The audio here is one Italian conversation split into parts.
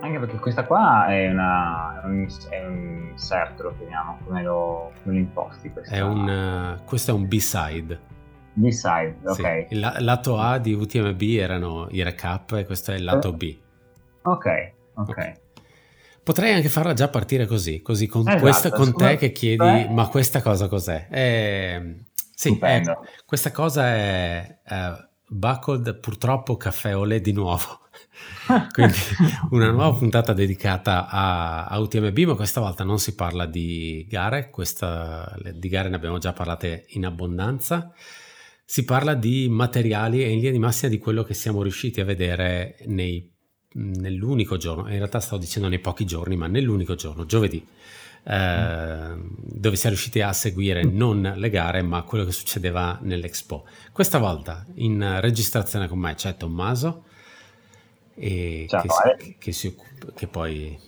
Anche perché questa qua è, una, è, un, è un lo chiamiamo, come lo, come lo imposti. Questa... È un, uh, questo è un B-side. B-side, ok. Sì. Il la- lato A di UTMB erano i recap e questo è il lato B. Ok, ok. Potrei anche farla già partire così, così con, esatto, questa, con te che chiedi, beh. ma questa cosa cos'è? Eh, sì, è, questa cosa è uh, Buckled purtroppo caffè olè di nuovo. Quindi una nuova puntata dedicata a, a, UTMB, ma questa volta non si parla di gare, questa, di gare ne abbiamo già parlate in abbondanza. Si parla di materiali e in linea di massima di quello che siamo riusciti a vedere nei, nell'unico giorno, in realtà stavo dicendo nei pochi giorni, ma nell'unico giorno, giovedì, eh, dove si è riusciti a seguire non le gare, ma quello che succedeva nell'Expo. Questa volta in registrazione con me c'è Tommaso e Ciao, che, che, si, che poi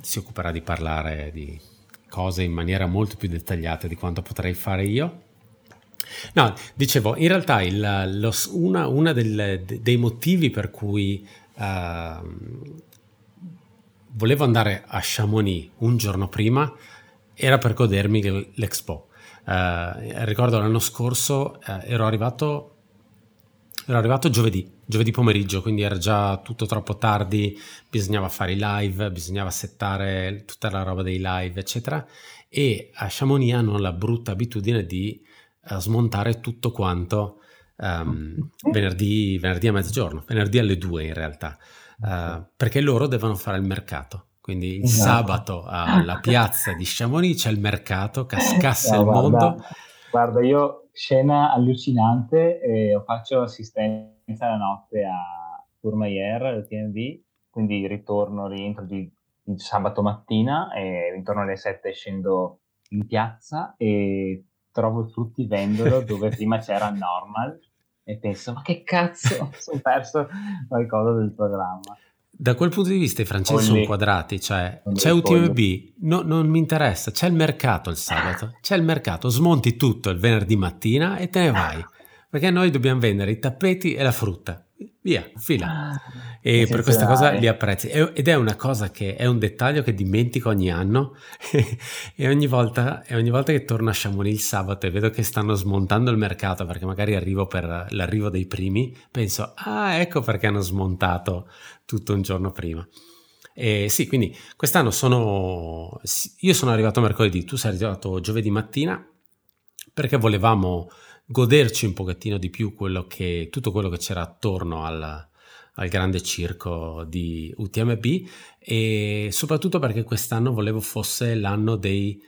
si occuperà di parlare di cose in maniera molto più dettagliata di quanto potrei fare io. No, dicevo, in realtà il, lo, una, una del, dei motivi per cui uh, volevo andare a Chamonix un giorno prima era per godermi l'Expo. Uh, ricordo l'anno scorso uh, ero arrivato ero arrivato giovedì, giovedì pomeriggio, quindi era già tutto troppo tardi, bisognava fare i live, bisognava settare tutta la roba dei live, eccetera. E a Chamonix hanno la brutta abitudine di uh, smontare tutto quanto um, venerdì, venerdì, a mezzogiorno, venerdì alle due in realtà, uh, perché loro devono fare il mercato. Quindi il esatto. sabato alla piazza di Chamonix c'è il mercato, cascasse no, il guarda, mondo. Guarda, io scena allucinante, eh, faccio assistenza la notte a Courmayeur, al TNV, quindi ritorno, rientro di, di, sabato mattina e intorno alle 7 scendo in piazza e trovo tutti vendolo dove prima c'era normal e penso ma che cazzo, sono perso qualcosa del programma. Da quel punto di vista i francesi sono quadrati, cioè c'è UTMB, no, non mi interessa, c'è il mercato il sabato, c'è il mercato, smonti tutto il venerdì mattina e te ne vai, perché noi dobbiamo vendere i tappeti e la frutta, via, fila. Ah, e per questa cosa li apprezzi. Ed è una cosa che è un dettaglio che dimentico ogni anno e, ogni volta, e ogni volta che torno a Chamonix il sabato e vedo che stanno smontando il mercato perché magari arrivo per l'arrivo dei primi, penso, ah ecco perché hanno smontato tutto un giorno prima. E sì, quindi quest'anno sono... Io sono arrivato mercoledì, tu sei arrivato giovedì mattina perché volevamo goderci un pochettino di più quello che, tutto quello che c'era attorno al, al grande circo di UTMB e soprattutto perché quest'anno volevo fosse l'anno dei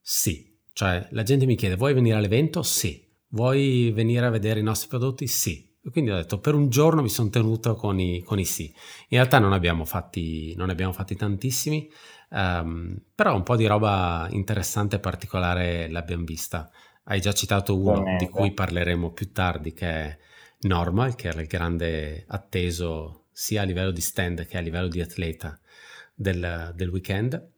sì. Cioè la gente mi chiede vuoi venire all'evento? Sì. Vuoi venire a vedere i nostri prodotti? Sì. Quindi ho detto per un giorno mi sono tenuto con i, con i sì. In realtà non abbiamo fatti, non abbiamo fatti tantissimi, um, però un po' di roba interessante e particolare l'abbiamo vista. Hai già citato uno di cui parleremo più tardi che è Normal, che era il grande atteso sia a livello di stand che a livello di atleta del, del weekend.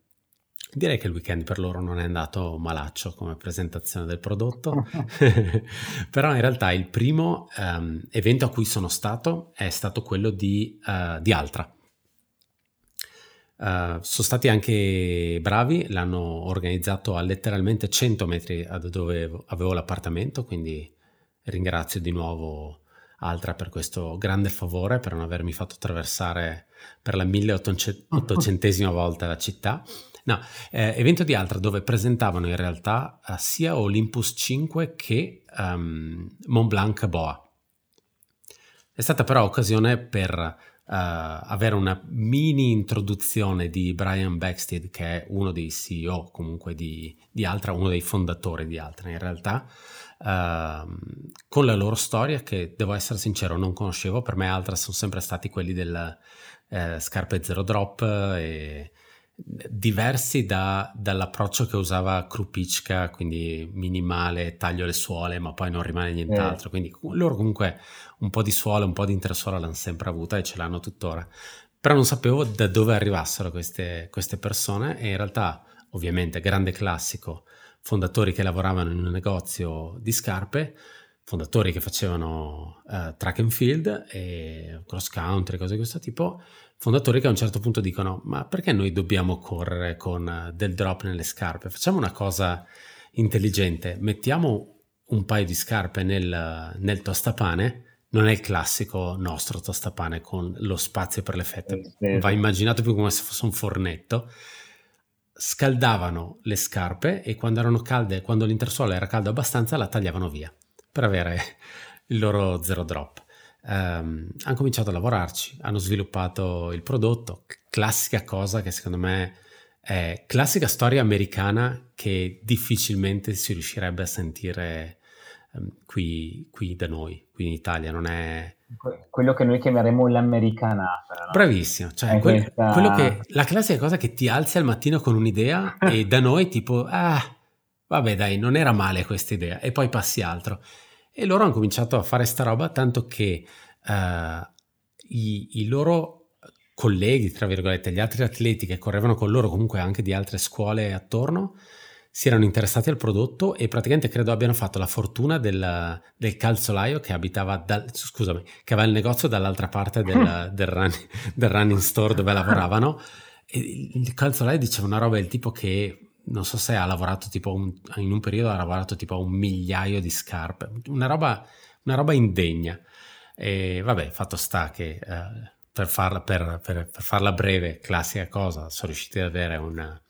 Direi che il weekend per loro non è andato malaccio come presentazione del prodotto, però in realtà il primo um, evento a cui sono stato è stato quello di, uh, di Altra. Uh, sono stati anche bravi, l'hanno organizzato a letteralmente 100 metri da dove avevo l'appartamento, quindi ringrazio di nuovo Altra per questo grande favore, per non avermi fatto attraversare per la 1800esima volta la città. No, eh, evento di Altra dove presentavano in realtà uh, sia Olympus 5 che um, Mont Blanc Boa. È stata però occasione per avere una mini introduzione di Brian Backstead, che è uno dei CEO comunque di, di Altra, uno dei fondatori di Altra in realtà, uh, con la loro storia che devo essere sincero non conoscevo, per me Altra sono sempre stati quelli del eh, scarpe zero drop e diversi da, dall'approccio che usava Krupicka, quindi minimale, taglio le suole, ma poi non rimane nient'altro. Eh. Quindi loro comunque un po' di suola, un po' di intersuola l'hanno sempre avuta e ce l'hanno tuttora. però non sapevo da dove arrivassero queste, queste persone e in realtà ovviamente grande classico, fondatori che lavoravano in un negozio di scarpe, fondatori che facevano uh, track and field e cross country, cose di questo tipo, fondatori che a un certo punto dicono ma perché noi dobbiamo correre con del drop nelle scarpe? Facciamo una cosa intelligente, mettiamo un paio di scarpe nel, nel tostapane, non è il classico nostro tostapane con lo spazio per le fette, va immaginato più come se fosse un fornetto scaldavano le scarpe e quando erano calde, quando l'intersuola era calda abbastanza, la tagliavano via per avere il loro zero drop. Um, hanno cominciato a lavorarci, hanno sviluppato il prodotto, classica cosa che secondo me è classica storia americana che difficilmente si riuscirebbe a sentire um, qui, qui da noi, qui in Italia, non è quello che noi chiameremo l'americanata. No? Bravissimo, cioè quel, questa... quello che, la classica cosa che ti alzi al mattino con un'idea e da noi tipo, ah, vabbè dai, non era male questa idea e poi passi altro. E loro hanno cominciato a fare sta roba tanto che uh, i, i loro colleghi, tra virgolette, gli altri atleti che correvano con loro comunque anche di altre scuole attorno, si erano interessati al prodotto e praticamente credo abbiano fatto la fortuna del, del calzolaio che abitava, dal, scusami, che aveva il negozio dall'altra parte del, del, run, del running store dove lavoravano. E il calzolaio diceva una roba del tipo che non so se ha lavorato tipo un, in un periodo ha lavorato tipo a un migliaio di scarpe, una roba, una roba indegna. E vabbè, fatto sta che eh, per, farla, per, per, per, farla, breve, classica cosa, sono riusciti ad avere una,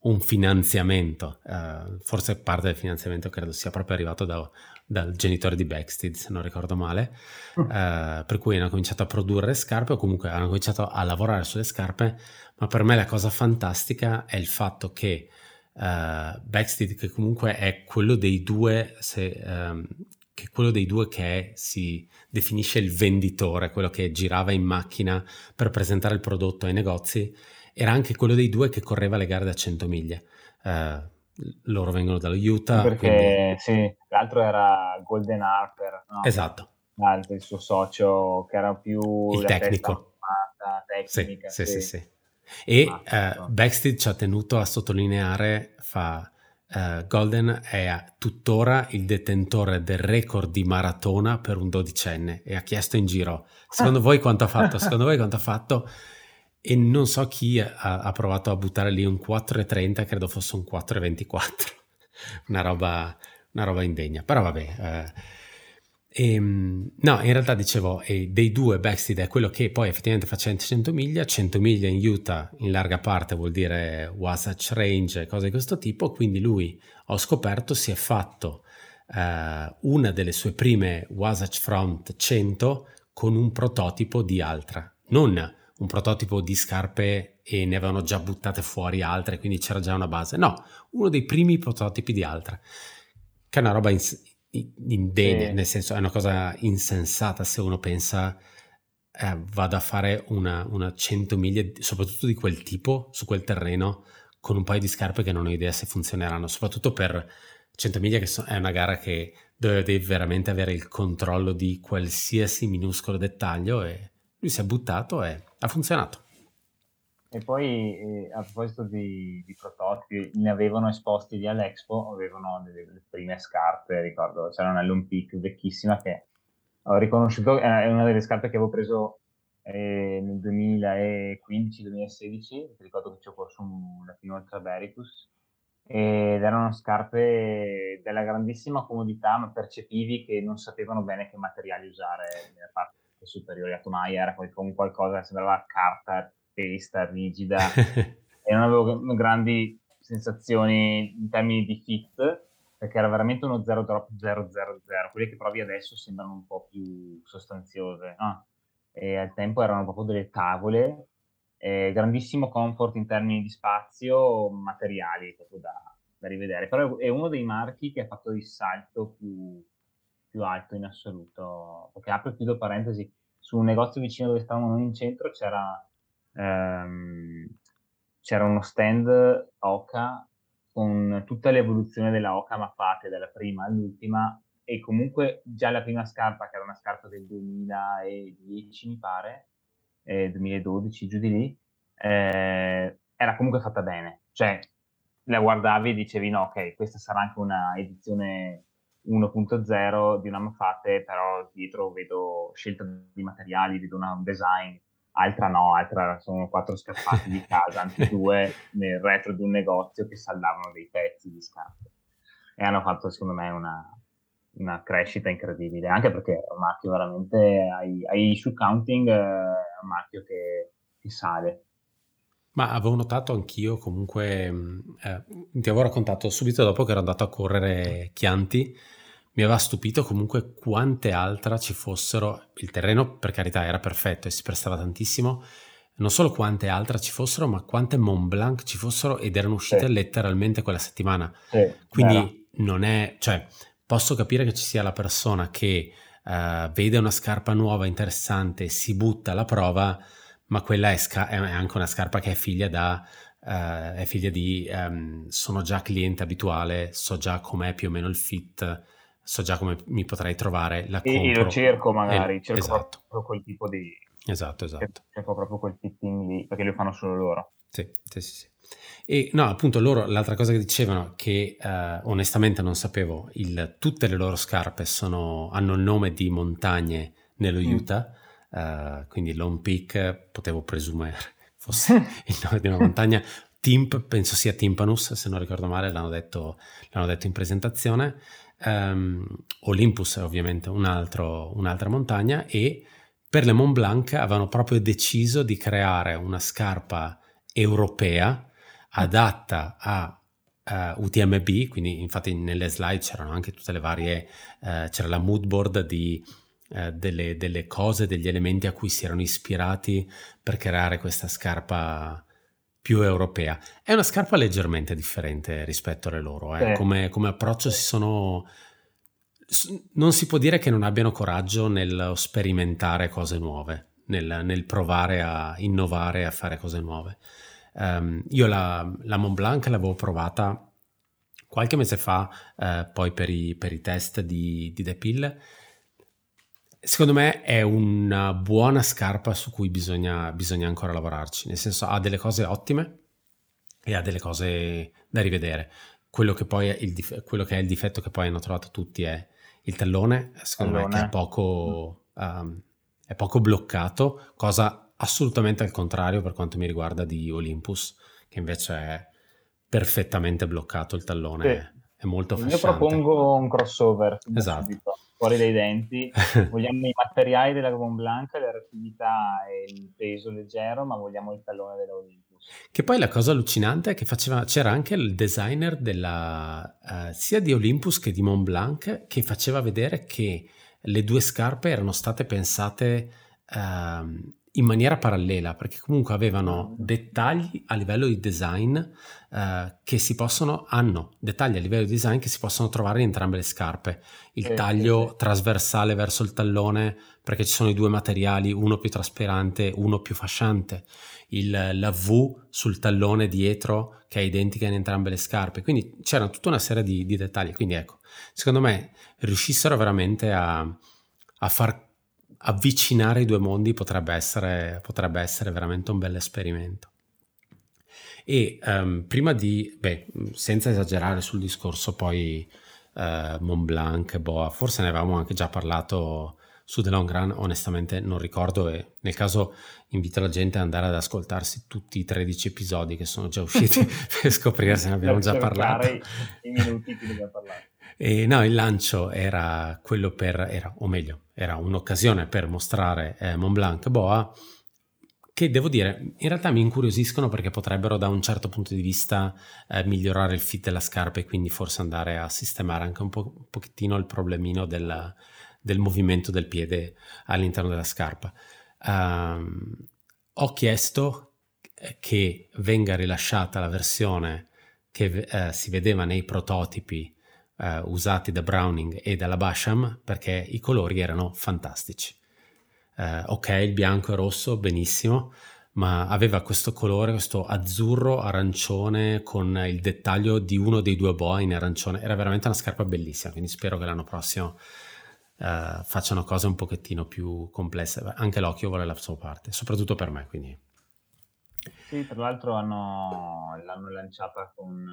un finanziamento, uh, forse parte del finanziamento credo sia proprio arrivato da, dal genitore di Backstead, se non ricordo male, uh, per cui hanno cominciato a produrre scarpe o comunque hanno cominciato a lavorare sulle scarpe, ma per me la cosa fantastica è il fatto che uh, Backstead, che comunque è quello dei due, se, um, che quello dei due che è, si definisce il venditore, quello che girava in macchina per presentare il prodotto ai negozi, era anche quello dei due che correva le gare da 100 miglia. Uh, loro vengono dallo Utah. Perché quindi... sì, l'altro era Golden Harper. No? Esatto. L'altro, il suo socio che era più... Il tecnico. Formata, tecnica, sì, sì, sì, sì. E uh, Backstead ci ha tenuto a sottolineare, fa... Uh, Golden è tuttora il detentore del record di maratona per un dodicenne e ha chiesto in giro secondo voi quanto ha fatto? Secondo voi quanto ha fatto? e non so chi ha, ha, provato a buttare lì un 4,30, credo fosse un 4,24, una roba, una roba indegna, però vabbè. Eh, e, ehm, no, in realtà dicevo, eh, dei due Backstead è quello che poi effettivamente fa 100 miglia, 100 miglia in Utah in larga parte vuol dire Wasatch Range, cose di questo tipo, quindi lui, ho scoperto, si è fatto eh, una delle sue prime Wasatch Front 100 con un prototipo di altra, non un prototipo di scarpe e ne avevano già buttate fuori altre, quindi c'era già una base. No, uno dei primi prototipi di altra, che è una roba indegna, sì. nel senso è una cosa insensata se uno pensa eh, vado a fare una, una 100 miglia, soprattutto di quel tipo, su quel terreno, con un paio di scarpe che non ho idea se funzioneranno, soprattutto per 100 miglia che so- è una gara che dove devi veramente avere il controllo di qualsiasi minuscolo dettaglio e lui si è buttato e ha funzionato. E poi eh, a proposito di, di, prototipi, ne avevano esposti lì all'Expo, avevano delle, delle prime scarpe, ricordo, c'era una Long Peak vecchissima che ho riconosciuto, è una delle scarpe che avevo preso eh, nel 2015-2016, ricordo che ci ho corso un, la prima Ultra Veritus, ed erano scarpe della grandissima comodità, ma percepivi che non sapevano bene che materiali usare nella parte superiore. A Tomaia era con qualcosa che sembrava carta testa rigida e non avevo grandi sensazioni in termini di fit perché era veramente uno 0 drop 000 quelle che provi adesso sembrano un po' più sostanziose no? e al tempo erano proprio delle tavole eh, grandissimo comfort in termini di spazio materiali proprio da, da rivedere però è uno dei marchi che ha fatto il salto più più alto in assoluto. Perché apro e chiudo parentesi, su un negozio vicino dove stavamo noi in centro c'era, ehm, c'era uno stand Oca con tutta l'evoluzione della Oca mappate dalla prima all'ultima e comunque già la prima scarpa, che era una scarpa del 2010 mi pare, eh, 2012, giù di lì, eh, era comunque fatta bene. Cioè, la guardavi e dicevi no, ok, questa sarà anche una edizione 1.0 di una Mafate, però dietro vedo scelta di materiali, vedo un design, altra no, altra sono quattro scarpati di casa, anche due nel retro di un negozio che saldavano dei pezzi di scarpe. E hanno fatto secondo me una, una crescita incredibile, anche perché è un marchio veramente, ai, ai issue counting, eh, è un marchio che, che sale. Ma avevo notato anch'io comunque, mm, eh, ti avevo raccontato subito dopo che ero andato a correre Chianti, mi aveva stupito comunque quante altre ci fossero, il terreno per carità era perfetto e si prestava tantissimo, non solo quante altre ci fossero, ma quante Mont Blanc ci fossero ed erano uscite sì. letteralmente quella settimana. Sì, Quindi era. non è, cioè, posso capire che ci sia la persona che uh, vede una scarpa nuova, interessante, si butta alla prova, ma quella è, sca- è anche una scarpa che è figlia da... Uh, è figlia di um, sono già cliente abituale, so già com'è più o meno il fit, so già come mi potrei trovare, la compro. E lo cerco magari, e, cerco esatto. proprio quel tipo di... Esatto, esatto. Cerco proprio quel fitting lì, perché lo fanno solo loro. Sì, sì, sì. sì. E no, appunto loro, l'altra cosa che dicevano, che eh, onestamente non sapevo, il, tutte le loro scarpe sono, hanno il nome di montagne nello mm. Utah, uh, quindi Lone Peak, potevo presumere fosse il nome di una montagna. Timp, penso sia Timpanus, se non ricordo male, l'hanno detto, l'hanno detto in presentazione. Um, Olympus è ovviamente un altro, un'altra montagna e per le Mont Blanc avevano proprio deciso di creare una scarpa europea adatta a Uh, UTMB, quindi infatti nelle slide c'erano anche tutte le varie, uh, c'era la mood board di, uh, delle, delle, cose, degli elementi a cui si erano ispirati per creare questa scarpa più europea. È una scarpa leggermente differente rispetto alle loro, eh. come, come, approccio si sono... Non si può dire che non abbiano coraggio nel sperimentare cose nuove, nel, nel provare a innovare, a fare cose nuove. Um, io la, la, Mont Blanc l'avevo provata qualche mese fa, eh, poi per i, per i, test di, di The Pill Secondo me è una buona scarpa su cui bisogna, bisogna ancora lavorarci, nel senso ha delle cose ottime e ha delle cose da rivedere. Quello che poi è il, dif- quello che è il difetto che poi hanno trovato tutti è il tallone, secondo tallone. me che è poco, um, è poco bloccato, cosa assolutamente al contrario per quanto mi riguarda di Olympus, che invece è perfettamente bloccato il tallone, sì. è molto fasciante. Io propongo un crossover. Esatto. Subito fuori dai denti. vogliamo i materiali della Mont Blanc, la reattività e il peso leggero, ma vogliamo il tallone della Olympus. Che poi la cosa allucinante è che faceva, c'era anche il designer della, uh, sia di Olympus che di Mont Blanc che faceva vedere che le due scarpe erano state pensate uh, in maniera parallela, perché comunque avevano dettagli a livello di design uh, che si possono, hanno dettagli a livello di design che si possono trovare in entrambe le scarpe. Il eh, taglio eh, trasversale verso il tallone, perché ci sono i due materiali, uno più trasparente, uno più fasciante. Il, la V sul tallone dietro che è identica in entrambe le scarpe. Quindi c'era tutta una serie di, di dettagli. Quindi ecco, secondo me riuscissero veramente a, a far avvicinare i due mondi potrebbe essere, potrebbe essere veramente un bel esperimento. E um, prima di, beh, senza esagerare sul discorso poi uh, Mont Blanc, Boa, forse ne avevamo anche già parlato su The Long Run, onestamente non ricordo e nel caso invito la gente ad andare ad ascoltarsi tutti i 13 episodi che sono già usciti per scoprire se ne abbiamo già parlato. I, i minuti che abbiamo parlato. E no, il lancio era quello per, era, o meglio, era un'occasione per mostrare eh, Mont Blanc Boa, che devo dire, in realtà mi incuriosiscono perché potrebbero da un certo punto di vista eh, migliorare il fit della scarpa e quindi forse andare a sistemare anche un, po- un pochettino il problemino del, del, movimento del piede all'interno della scarpa. Um, ho chiesto eh, che venga rilasciata la versione che eh, si vedeva nei prototipi uh, usati da Browning e dalla Basham perché i colori erano fantastici. Uh, ok, il bianco e rosso, benissimo, ma aveva questo colore, questo azzurro arancione con il dettaglio di uno dei due boa in arancione. Era veramente una scarpa bellissima, quindi spero che l'anno prossimo uh, facciano cose un pochettino più complesse. Anche l'occhio vuole la sua parte, soprattutto per me, quindi... Sì, tra l'altro hanno, l'hanno lanciata con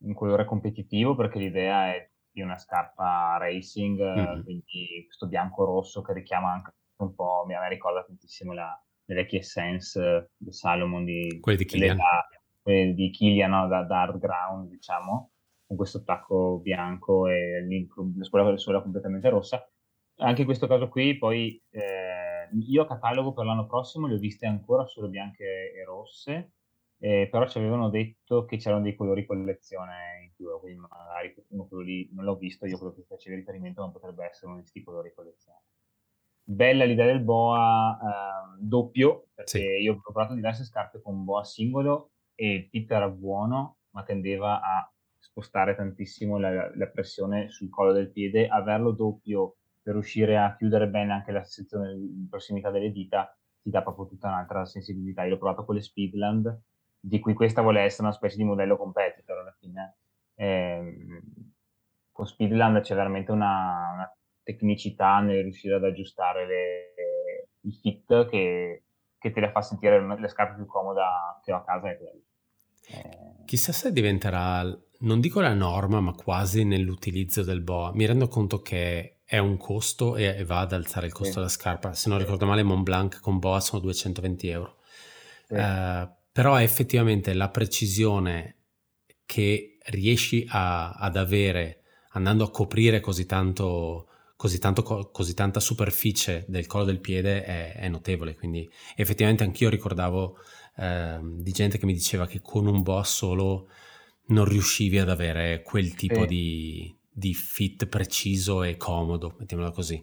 un colore competitivo perché l'idea è di una scarpa racing, mm-hmm. quindi questo bianco-rosso che richiama anche un po', mi ricorda tantissimo la, le vecchie Sense di Salomon di, quelli di Kilian, da, di Kilian no? da Dark Ground, diciamo, con questo tacco bianco e la scuola sole completamente rossa. Anche in questo caso qui, poi eh, io a catalogo per l'anno prossimo le ho viste ancora solo bianche e rosse, eh, però ci avevano detto che c'erano dei colori collezione in più, quindi magari uno quello lì non l'ho visto, io quello che faceva riferimento non potrebbe essere uno di questi colori collezione. Bella l'idea del boa eh, doppio, perché sì. io ho provato diverse scarpe con boa singolo e il fit era buono, ma tendeva a spostare tantissimo la, la pressione sul collo del piede, averlo doppio per riuscire a chiudere bene anche la sezione in prossimità delle dita ti dà proprio tutta un'altra sensibilità. Io l'ho provato con le Speedland di cui questa vuole essere una specie di modello competitor alla fine. Eh, con Speedland c'è veramente una, una, tecnicità nel riuscire ad aggiustare le, i fit che, che, te la fa sentire le scarpe più comoda che ho a casa è quella. Eh, Chissà se diventerà, non dico la norma, ma quasi nell'utilizzo del BOA. Mi rendo conto che è un costo e, e va ad alzare il costo sì. della scarpa. Se non ricordo male, Mont Blanc con BOA sono 220 euro. Sì. Uh, però effettivamente la precisione che riesci a, ad avere andando a coprire così tanto, così, tanto, così tanta superficie del collo del piede è, è notevole. Quindi effettivamente anch'io ricordavo eh, di gente che mi diceva che con un boss solo non riuscivi ad avere quel tipo sì. di, di, fit preciso e comodo, mettiamola così.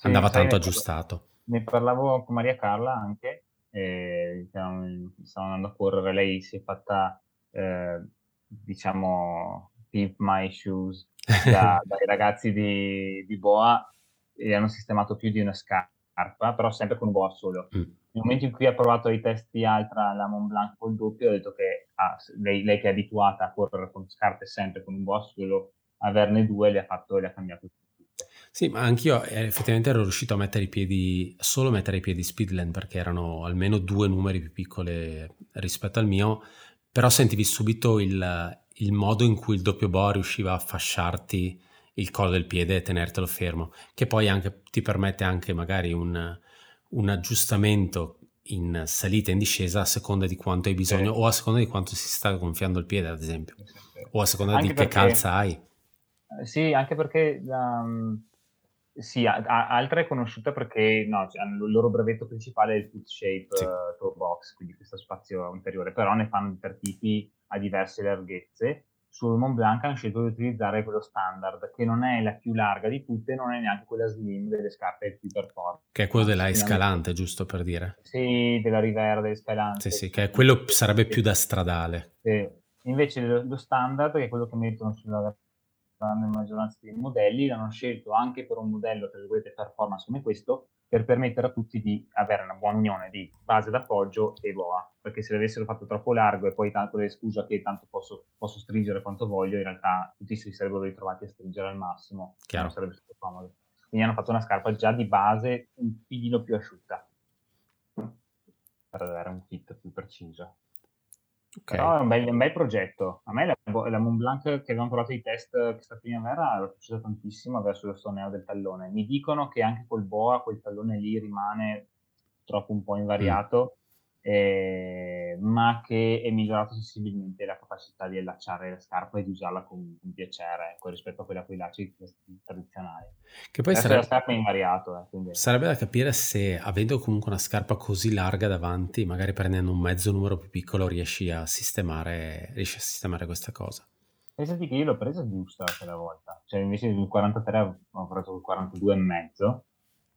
Andava sì, tanto aggiustato. Ne parlavo con Maria Carla anche diciamo, stavo andando a correre, lei si è fatta, eh, diciamo, pimp my shoes da, dai ragazzi di, di, Boa e hanno sistemato più di una scarpa, però sempre con un Boa solo. Mm. Nel momento in cui ha provato i testi altra la Mont Blanc col doppio, ha detto che ah, lei, lei, che è abituata a correre con scarpe sempre con un Boa solo, averne due le ha, fatto, le ha cambiato. Sì, ma anch'io eh, effettivamente ero riuscito a mettere i piedi, solo mettere i piedi Speedland perché erano almeno due numeri più piccole rispetto al mio, però sentivi subito il, il modo in cui il doppio boa riusciva a fasciarti il collo del piede e tenertelo fermo, che poi anche, ti permette anche magari un, un aggiustamento in salita e in discesa a seconda di quanto hai bisogno sì. o a seconda di quanto si sta gonfiando il piede, ad esempio, sì, sì. o a seconda anche di perché, che calza hai. Sì, anche perché um, sì, a, a, altra è conosciuta perché no, cioè, il loro brevetto principale è il Foot Shape sì. uh, Toe Box, quindi questo spazio interiore, però ne fanno per tipi a diverse larghezze. Sul Mont Blanc hanno scelto di utilizzare quello standard, che non è la più larga di tutte, non è neanche quella slim delle scarpe più performance. Che è quello della Escalante, giusto per dire? Sì, della Rivera, dell'Escalante. Sì, sì, che quello sarebbe più da stradale. Sì. Invece lo, lo standard, che è quello che mettono sulla grande maggioranza dei modelli, l'hanno scelto anche per un modello, tra virgolette, performance come questo, per permettere a tutti di avere una buona unione di base d'appoggio e boa, perché se l'avessero fatto troppo largo e poi tanto le scusa che tanto posso, posso, stringere quanto voglio, in realtà tutti si sarebbero ritrovati a stringere al massimo, Chiaro. non sarebbe stato comodo. Quindi hanno fatto una scarpa già di base un filino più asciutta, per avere un fit più preciso. Okay. Però è un, bel, un, bel, progetto. A me la, la Mont Blanc che avevamo provato i test questa primavera è piaciuta tantissimo verso lo stoneo del tallone. Mi dicono che anche col boa quel tallone lì rimane troppo un po' invariato. Mm eh, ma che è migliorato sensibilmente la capacità di allacciare la scarpa e di usarla con, con piacere ecco, rispetto a quella con i lacci tradizionali. Che poi sarebbe, la scarpa è invariato. Eh, quindi... Sarebbe da capire se avendo comunque una scarpa così larga davanti, magari prendendo un mezzo numero più piccolo, riesci a sistemare, riesci a sistemare questa cosa. Pensate che io l'ho presa giusta quella volta, cioè invece del 43 ho preso il 42 e mezzo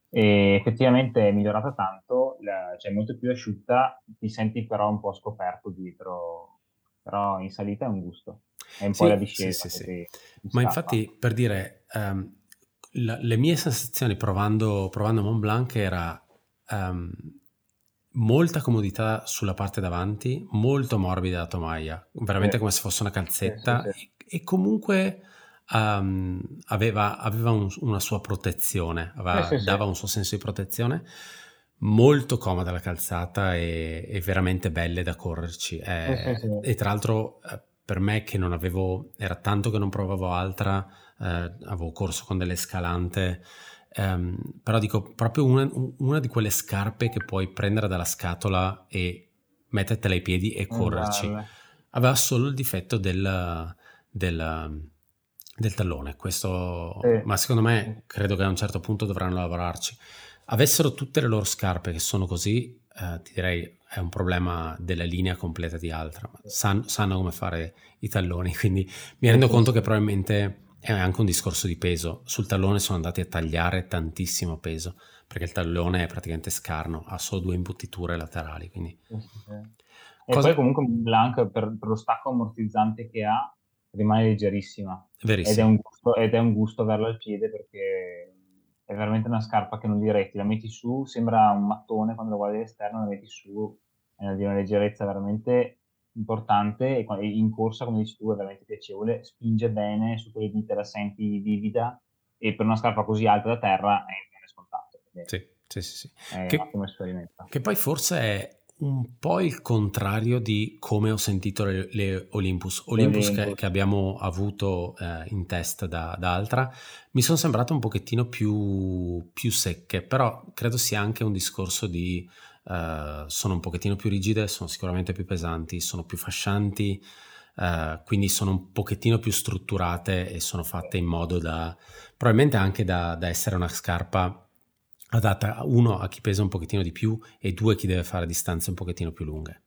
e effettivamente è migliorata tanto, la, cioè molto più asciutta, ti senti però un po' scoperto dietro, però in salita è un gusto, è un sì, po' la discesa. Sì, sì, Ma infatti per dire, um, la, le mie sensazioni provando, provando Mont Blanc era um, molta comodità sulla parte davanti, molto morbida la tomaia, veramente come se fosse una calzetta e, e comunque um, aveva, aveva un, una sua protezione, aveva, sì, sì, dava sì. un suo senso di protezione. Molto comoda la calzata e, e veramente belle da correrci. Eh, e tra l'altro eh, per me che non avevo, era tanto che non provavo altra, eh, avevo corso con delle scalante, ehm, però dico proprio una, una, di quelle scarpe che puoi prendere dalla scatola e mettertela ai piedi e correrci. Aveva solo il difetto del, del del tallone, questo, sì. ma secondo me credo che a un certo punto dovranno lavorarci. Avessero tutte le loro scarpe che sono così, eh, ti direi è un problema della linea completa di Altra, San, sanno come fare i talloni, quindi mi rendo conto che probabilmente è anche un discorso di peso. Sul tallone sono andati a tagliare tantissimo peso, perché il tallone è praticamente scarno, ha solo due imbottiture laterali. Quindi... E Cosa... poi comunque Blanc per, per lo stacco ammortizzante che ha rimane leggerissima. Ed è, un gusto, ed è un gusto averla al piede perché è veramente una scarpa che non diretti, la metti su, sembra un mattone quando lo guardi all'esterno, la metti su, è di una leggerezza veramente importante e in corsa, come dici tu, è veramente piacevole, spinge bene, su quelle dita la senti vivida e per una scarpa così alta da terra è, è scontato. Sì, sì, sì. sì. È che, un ottimo esperimento. Che poi forse è un po' il contrario di come ho sentito le, le Olympus. Olympus. Che, che, abbiamo avuto eh, in test da, da, Altra mi sono sembrate un pochettino più, più, secche, però credo sia anche un discorso di uh, sono un pochettino più rigide, sono sicuramente più pesanti, sono più fascianti, uh, quindi sono un pochettino più strutturate e sono fatte in modo da probabilmente anche da, da essere una scarpa adatta uno a chi pesa un pochettino di più e due a chi deve fare distanze un pochettino più lunghe.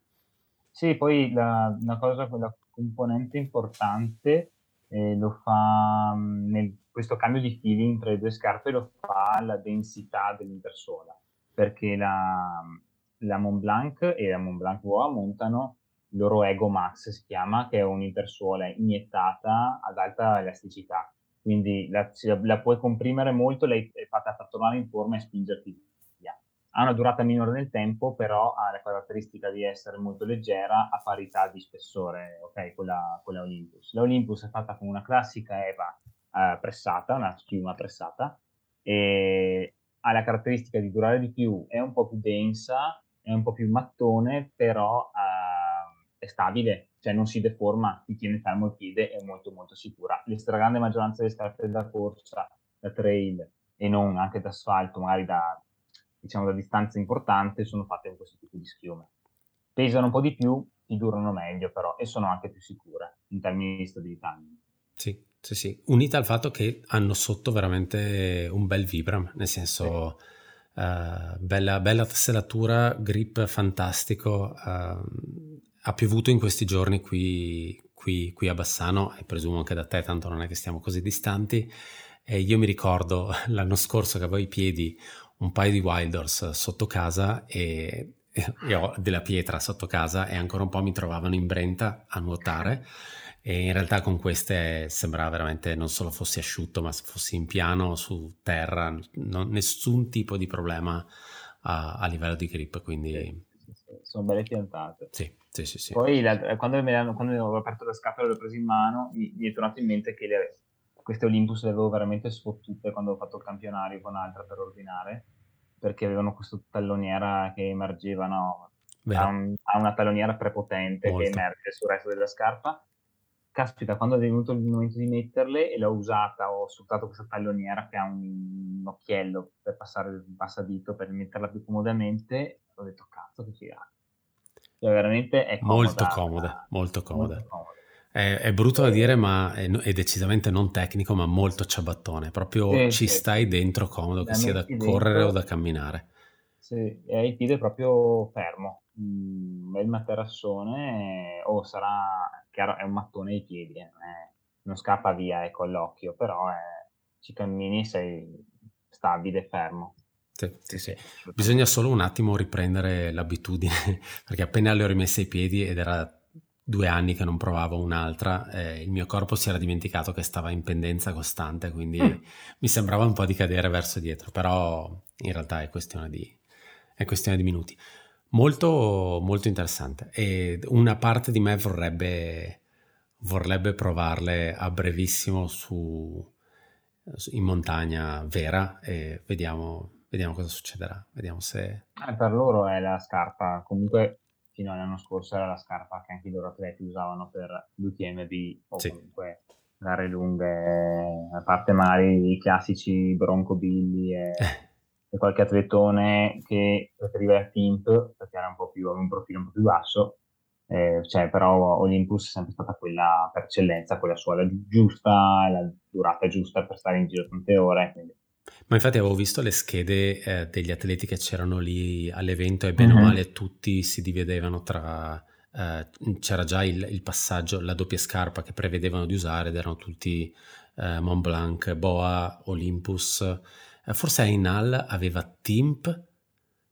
Sì, poi la, una cosa, la componente importante eh, lo fa mm, nel, questo cambio di feeling tra le due scarpe lo fa la densità dell'intersola, perché la, la Montblanc e la Montblanc Voa montano il loro Ego Max, si chiama, che è un'intersuola iniettata ad alta elasticità quindi la, la, puoi comprimere molto, lei è fatta per tornare in forma e spingerti via. Ha una durata minore nel tempo, però ha la caratteristica di essere molto leggera a parità di spessore, ok, con la, con la Olympus. La Olympus è fatta con una classica EVA eh, pressata, una schiuma pressata, e ha la caratteristica di durare di più, è un po' più densa, è un po' più mattone, però eh, è stabile, cioè non si deforma, ti tiene fermo il piede, è molto molto sicura. La stragrande maggioranza delle scarpe da corsa, da trail e non anche da asfalto, magari da, diciamo, da distanza importante, sono fatte con questo tipo di schiume. Pesano un po' di più, ti durano meglio però e sono anche più sicure in termini di stabilità. Sì, sì, sì. Unita al fatto che hanno sotto veramente un bel Vibram, nel senso... Sì. Uh, bella, bella tesseratura, grip fantastico, uh, ha piovuto in questi giorni qui, qui, qui, a Bassano e presumo anche da te, tanto non è che stiamo così distanti. E io mi ricordo l'anno scorso che avevo i piedi un paio di Wilders sotto casa e, e ho della pietra sotto casa e ancora un po' mi trovavano in Brenta a nuotare e in realtà con queste sembrava veramente non solo fossi asciutto ma fossi in piano su terra, non, nessun tipo di problema a, a livello di grip, quindi... Sono belle piantate. Sì, sì, sì. sì. Poi la, quando, me quando ho aperto la scatola e l'ho presa in mano, mi, mi, è tornato in mente che le, queste Olympus le avevo veramente sfottute quando ho fatto il campionario con altra per ordinare, perché avevano questa talloniera che emergeva, no? Ha, un, ha, una talloniera prepotente Molto. che emerge sul resto della scarpa. Caspita, quando è venuto il momento di metterle e l'ho usata, ho sfruttato questa talloniera che ha un, un occhiello per passare il passadito per metterla più comodamente, ho detto cazzo che figata cioè, veramente è comoda. Molto comoda, molto comoda. Molto comoda. È, è, brutto da dire, ma è, è, decisamente non tecnico, ma molto ciabattone. Proprio sì, ci sì. stai dentro comodo, che sia da correre dentro, o da camminare. Sì, e hai il piede proprio fermo. Un bel materassone, o sarà, chiaro, è un mattone ai piedi, eh. non scappa via ecco, all'occhio, però ci cammini sei stabile, fermo. Sì, sì, sì. Bisogna solo un attimo riprendere l'abitudine, perché appena le ho rimesse ai piedi ed era due anni che non provavo un'altra, eh, il mio corpo si era dimenticato che stava in pendenza costante, quindi mm. mi sembrava un po' di cadere verso dietro, però in realtà è questione di, è questione di minuti. Molto, molto interessante. E una parte di me vorrebbe, vorrebbe provarle a brevissimo su, in montagna vera e vediamo, vediamo cosa succederà. Vediamo se... Eh, per loro è la scarpa, comunque fino all'anno scorso era la scarpa che anche i loro atleti usavano per l'UTMB o sì. comunque gare lunghe, a parte magari i classici Bronco Billy e, e qualche atletone che preferiva il Timp perché era un po' più, un profilo un po' più basso eh, cioè, però Olympus è sempre stata quella per eccellenza, quella suola giusta, la durata giusta per stare in giro tante ore. Quindi. Ma infatti avevo visto le schede eh, degli atleti che c'erano lì all'evento e bene mm-hmm. o male tutti si dividevano tra... Eh, c'era già il, il, passaggio, la doppia scarpa che prevedevano di usare ed erano tutti eh, Mont Blanc, Boa, Olympus. Eh, forse Ainal aveva Timp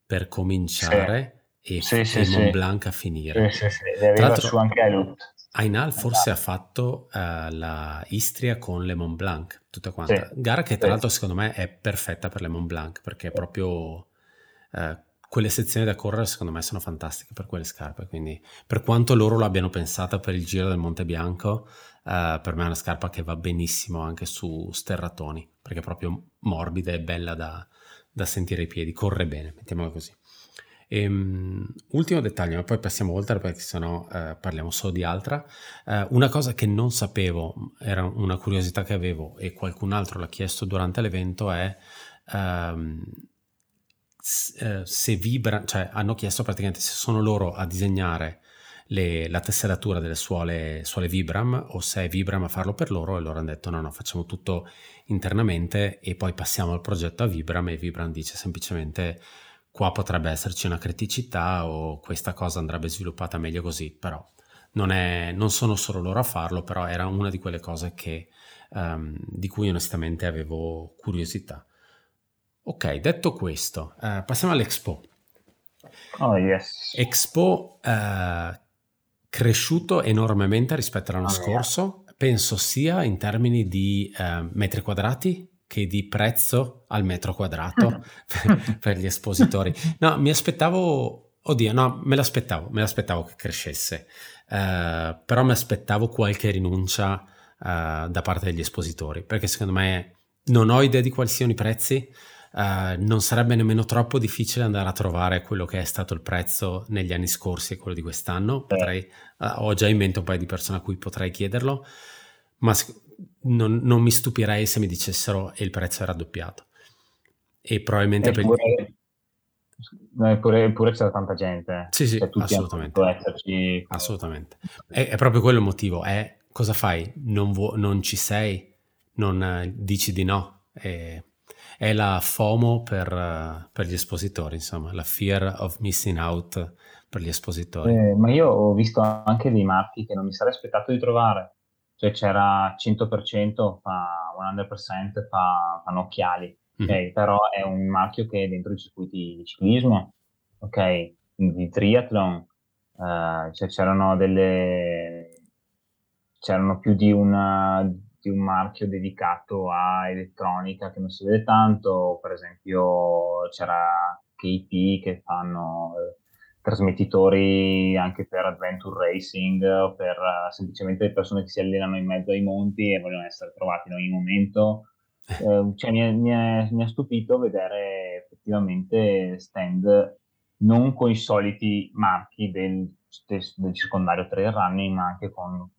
per cominciare. Sì e, sì, sì, e Mont Blanc a finire. Sì, sì, sì. Le aveva su anche Alut. Ainal forse ha fatto uh, la Istria con le Mont Blanc, tutta quanta. Sì, Gara che tra l'altro secondo me è perfetta per le Mont Blanc perché proprio uh, quelle sezioni da correre secondo me sono fantastiche per quelle scarpe. Quindi per quanto loro l'abbiano pensata per il giro del Monte Bianco, uh, per me è una scarpa che va benissimo anche su sterratoni perché è proprio morbida e bella da, da sentire i piedi, corre bene, mettiamola così. E, um, ultimo dettaglio, ma poi passiamo oltre perché sennò uh, parliamo solo di altra. Uh, una cosa che non sapevo, era una curiosità che avevo e qualcun altro l'ha chiesto durante l'evento è um, se vibra, cioè hanno chiesto praticamente se sono loro a disegnare le, la tesseratura delle suole, suole, Vibram o se è Vibram a farlo per loro e loro hanno detto no no facciamo tutto internamente e poi passiamo il progetto a Vibram e Vibram dice semplicemente qua potrebbe esserci una criticità o questa cosa andrebbe sviluppata meglio così, però non, è, non sono solo loro a farlo, però era una di quelle cose che, um, di cui onestamente avevo curiosità. Ok, detto questo, uh, passiamo all'Expo. Oh yes. Expo uh, cresciuto enormemente rispetto all'anno oh, scorso, yeah. penso sia in termini di uh, metri quadrati che di prezzo al metro quadrato per, per, gli espositori. No, mi aspettavo, oddio, no, me l'aspettavo, me l'aspettavo che crescesse, uh, però mi aspettavo qualche rinuncia uh, da parte degli espositori, perché secondo me non ho idea di quali siano i prezzi, uh, non sarebbe nemmeno troppo difficile andare a trovare quello che è stato il prezzo negli anni scorsi e quello di quest'anno. Potrei, ho già in mente un paio di persone a cui potrei chiederlo, ma non, non, mi stupirei se mi dicessero e il prezzo è raddoppiato. E probabilmente eppure, per... Eppure, eppure c'era tanta gente. Sì, sì, cioè, assolutamente. Esserci... Assolutamente. È, è, proprio quello il motivo. È cosa fai? Non, vu- non ci sei? Non uh, dici di no? È, è la FOMO per, per, gli espositori, insomma, la fear of missing out per gli espositori. Eh, ma io ho visto anche dei marchi che non mi sarei aspettato di trovare cioè c'era 100% fa 100% fa, fanno occhiali, mm-hmm. però è un marchio che è dentro i circuiti di ciclismo, ok, di triathlon, uh, cioè c'erano delle c'erano più di, una, di un marchio dedicato a elettronica che non si vede tanto, per esempio c'era KP che fanno trasmettitori anche per adventure racing o per uh, semplicemente persone che si allenano in mezzo ai monti e vogliono essere trovati in ogni momento. Eh, cioè, mi, è, mi, è, mi, è, stupito vedere effettivamente stand non con i soliti marchi del, del circondario trail running, ma anche con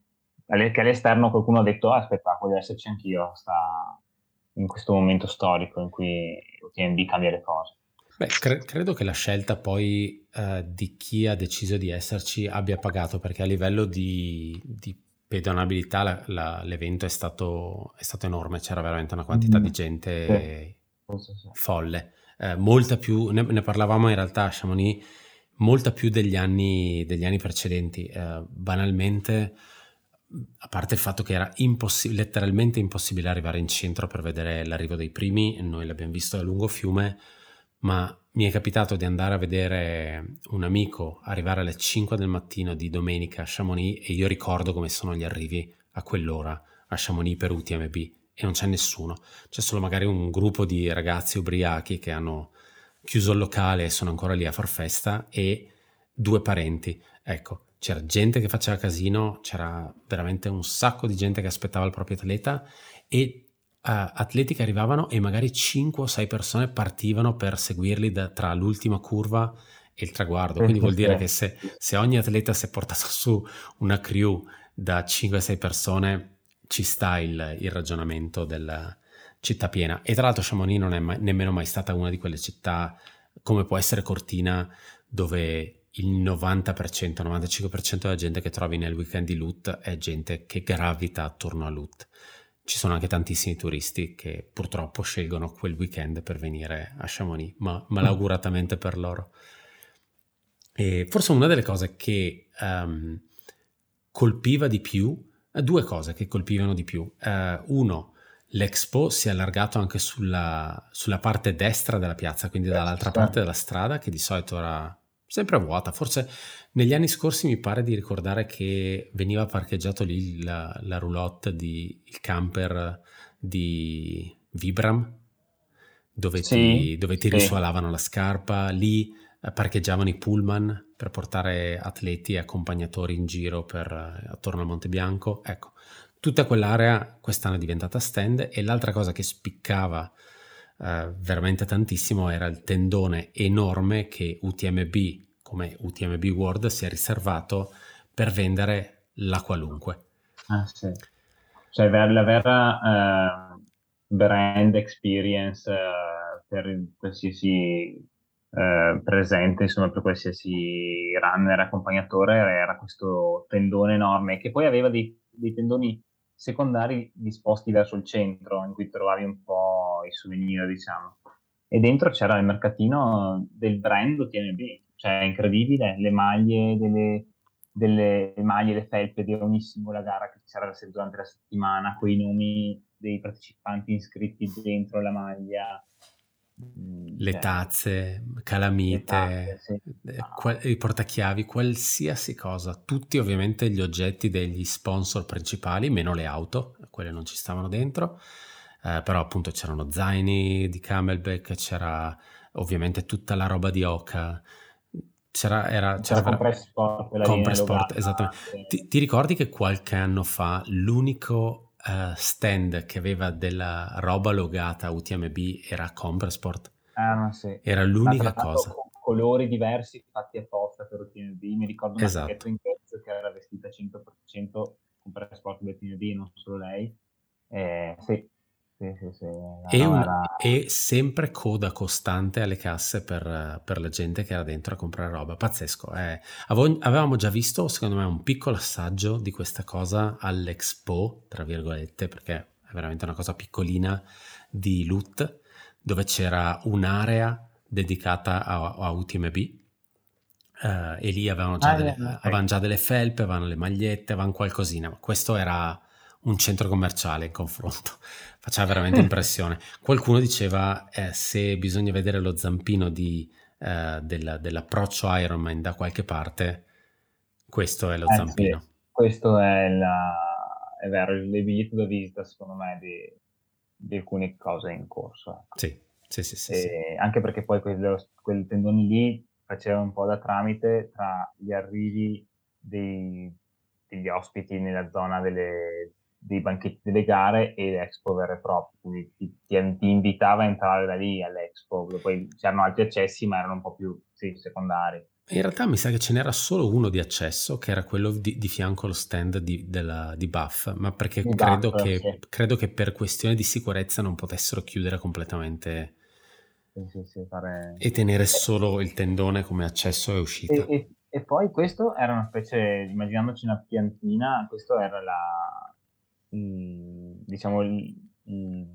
che all'esterno qualcuno ha detto ah, aspetta, voglio esserci anch'io sta, in questo momento storico in cui UTMB cambia le cose. Beh, cre- credo che la scelta poi uh, di chi ha deciso di esserci abbia pagato perché a livello di, di pedonabilità la, la, l'evento è stato, è stato, enorme, c'era veramente una quantità mm. di gente sì. folle, uh, molta più, ne, ne, parlavamo in realtà a Chamonix, molta più degli anni, degli anni precedenti, uh, banalmente a parte il fatto che era impossi- letteralmente impossibile arrivare in centro per vedere l'arrivo dei primi, noi l'abbiamo visto a lungo fiume, ma mi è capitato di andare a vedere un amico arrivare alle 5 del mattino di domenica a Chamonix e io ricordo come sono gli arrivi a quell'ora a Chamonix per UTMB e non c'è nessuno, c'è solo magari un gruppo di ragazzi ubriachi che hanno chiuso il locale e sono ancora lì a far festa e due parenti. Ecco, c'era gente che faceva casino, c'era veramente un sacco di gente che aspettava il proprio atleta e atleti che arrivavano e magari 5 o 6 persone partivano per seguirli da, tra l'ultima curva e il traguardo. Quindi vuol dire che se, se ogni atleta si è portato su una crew da 5-6 persone, ci sta il, il ragionamento della città piena. E tra l'altro Chamonix non è mai, nemmeno mai stata una di quelle città come può essere Cortina dove il 90%, 95% della gente che trovi nel weekend di Loot è gente che gravita attorno a Loot. Ci sono anche tantissimi turisti che purtroppo scelgono quel weekend per venire a Chamonix, ma malauguratamente per loro. E forse una delle cose che um, colpiva di più, eh, due cose che colpivano di più. Uh, uno, l'Expo si è allargato anche sulla, sulla parte destra della piazza, quindi dall'altra parte della strada, che di solito era sempre vuota. Forse negli anni scorsi mi pare di ricordare che veniva parcheggiato lì la, la roulotte di il camper di Vibram, dove sì, ti, dove ti sì. risuolavano la scarpa, lì eh, parcheggiavano i pullman per portare atleti e accompagnatori in giro per, eh, attorno al Monte Bianco. Ecco, tutta quell'area quest'anno è diventata stand e l'altra cosa che spiccava eh, veramente tantissimo era il tendone enorme che UTMB come UTMB World si è riservato per vendere la qualunque. Ah, sì. Cioè la vera uh, brand experience uh, per qualsiasi uh, presente, insomma per qualsiasi runner accompagnatore era questo tendone enorme che poi aveva dei, dei tendoni secondari disposti verso il centro in cui trovavi un po' i souvenir diciamo e dentro c'era il mercatino del brand UTMB cioè è incredibile, le maglie delle, delle maglie, le felpe di ogni singola gara che c'era durante la settimana, quei nomi dei partecipanti iscritti dentro la maglia. Mm, le cioè, tazze, calamite, tazze, sì. Eh, qual- i portachiavi, qualsiasi cosa, tutti ovviamente gli oggetti degli sponsor principali, meno le auto, quelle non ci stavano dentro, eh, però appunto c'erano zaini di Camelback, c'era ovviamente tutta la roba di Oka, c'era, era, c'era, c'era Compressport, Compressport esattamente. Ti, ti, ricordi che qualche anno fa l'unico uh, stand che aveva della roba logata UTMB era Compressport? Ah, sì. Era l'unica cosa. Con colori diversi fatti apposta per UTMB. Mi ricordo una esatto. in pezzo che era vestita 100% Compressport UTMB, non solo lei. Eh, sì, sì, sì, sì. E, un, e, sempre coda costante alle casse per, per, la gente che era dentro a comprare roba. Pazzesco. Eh. Avevamo già visto, secondo me, un piccolo assaggio di questa cosa all'Expo, tra virgolette, perché è veramente una cosa piccolina di loot, dove c'era un'area dedicata a, a UTMB. Uh, eh, e lì avevano già, ah, delle, okay. avevano già delle felpe, avevano le magliette, avevano qualcosina. Questo era un centro commerciale in confronto. Faceva veramente impressione. Qualcuno diceva eh, se bisogna vedere lo zampino di, eh, della, dell'approccio Ironman da qualche parte, questo è lo eh, zampino. Sì. Questo è, la, è vero, il biglietto da visita secondo me di, di alcune cose in corso. Ecco. Sì, sì, sì, sì, sì. Anche perché poi quel, quel tendone lì faceva un po' da tramite tra gli arrivi dei, degli ospiti nella zona delle, dei banchetti delle gare e l'Expo vero e proprio, quindi ti, ti, ti, invitava a entrare da lì all'Expo, poi c'erano altri accessi ma erano un po' più sì, secondari. In realtà mi sa che ce n'era solo uno di accesso, che era quello di, di fianco allo stand di, della, di Buff, ma perché di credo, Buff, che, sì. credo, che, per questione di sicurezza non potessero chiudere completamente sì, sì, fare... e tenere solo il tendone come accesso e uscita. E, e, e poi questo era una specie, immaginandoci una piantina, questo era la, diciamo, il, il,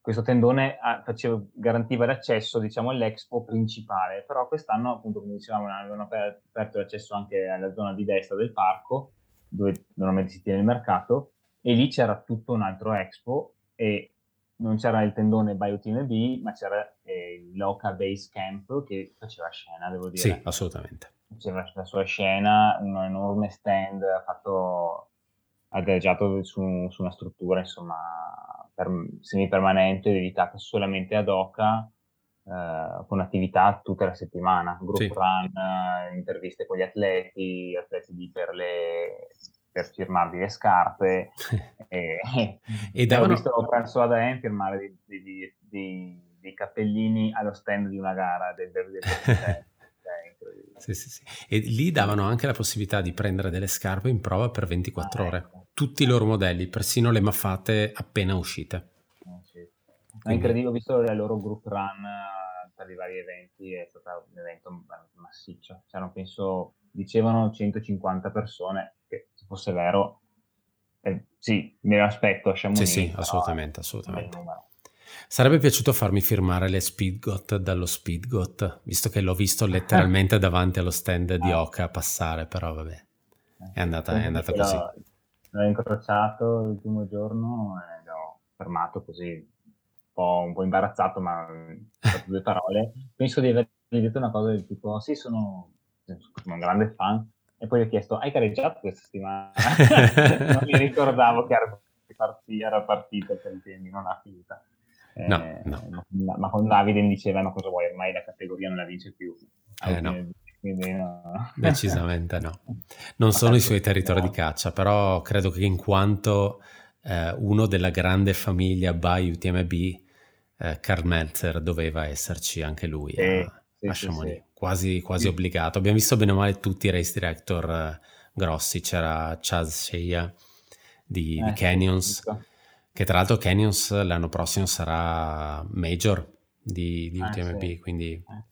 questo tendone a, faceva, garantiva l'accesso diciamo, all'expo principale, però quest'anno, appunto, come dicevamo, avevano aperto l'accesso anche alla zona di destra del parco, dove normalmente si tiene il mercato, e lì c'era tutto un altro expo e non c'era il tendone BioTNB, ma c'era eh, il Loca Base Camp che faceva scena, devo dire. Sì, assolutamente. Faceva la sua scena, un enorme stand fatto adagiato su, su, una struttura insomma per, semipermanente dedicata solamente ad Oca eh, con attività tutta la settimana, group sì. run, eh, interviste con gli atleti, atleti per, le, per firmarvi le scarpe. e, e davano... Ho visto François Daen firmare dei, cappellini allo stand di una gara del, del, del sì, sì, sì. E lì davano anche la possibilità di prendere delle scarpe in prova per 24 ah, ore. Ecco. Tutti i loro modelli, persino le maffate appena uscite. È incredibile, ho visto il loro group run eh, per i vari eventi, è stato un evento massiccio. C'erano, penso, dicevano 150 persone, che se fosse vero, eh, sì, me lo aspetto a Chamonix. Sì, sì, assolutamente, assolutamente. Sarebbe piaciuto farmi firmare le Speedgot dallo Speedgot, visto che l'ho visto letteralmente davanti allo stand di ah. Oca passare, però vabbè, è andata, è andata così. L'ho, incrociato il primo giorno e l'ho fermato così po', un po' imbarazzato, ma due parole. Penso di avergli detto una cosa del tipo, sì, sono, sono un grande fan. E poi gli ho chiesto, hai gareggiato questa settimana? non mi ricordavo che era, era partito per il tempo, non ha finita. No, eh, no. Ma, ma, con Davide mi dicevano cosa vuoi, ormai la categoria non la vince più. Eh, no. No. Decisamente no. Non sono i suoi territori di caccia, però credo che in quanto eh, uno della grande famiglia by UTMB, eh, Karl Meltzer doveva esserci anche lui sì, a, sì, a Chamonix, sì, quasi, quasi obbligato. Abbiamo visto bene o male tutti i race director eh, grossi, c'era Chaz Shea di, di eh, Canyons, che tra l'altro Canyons l'anno prossimo sarà major di, di UTMB, eh, quindi eh.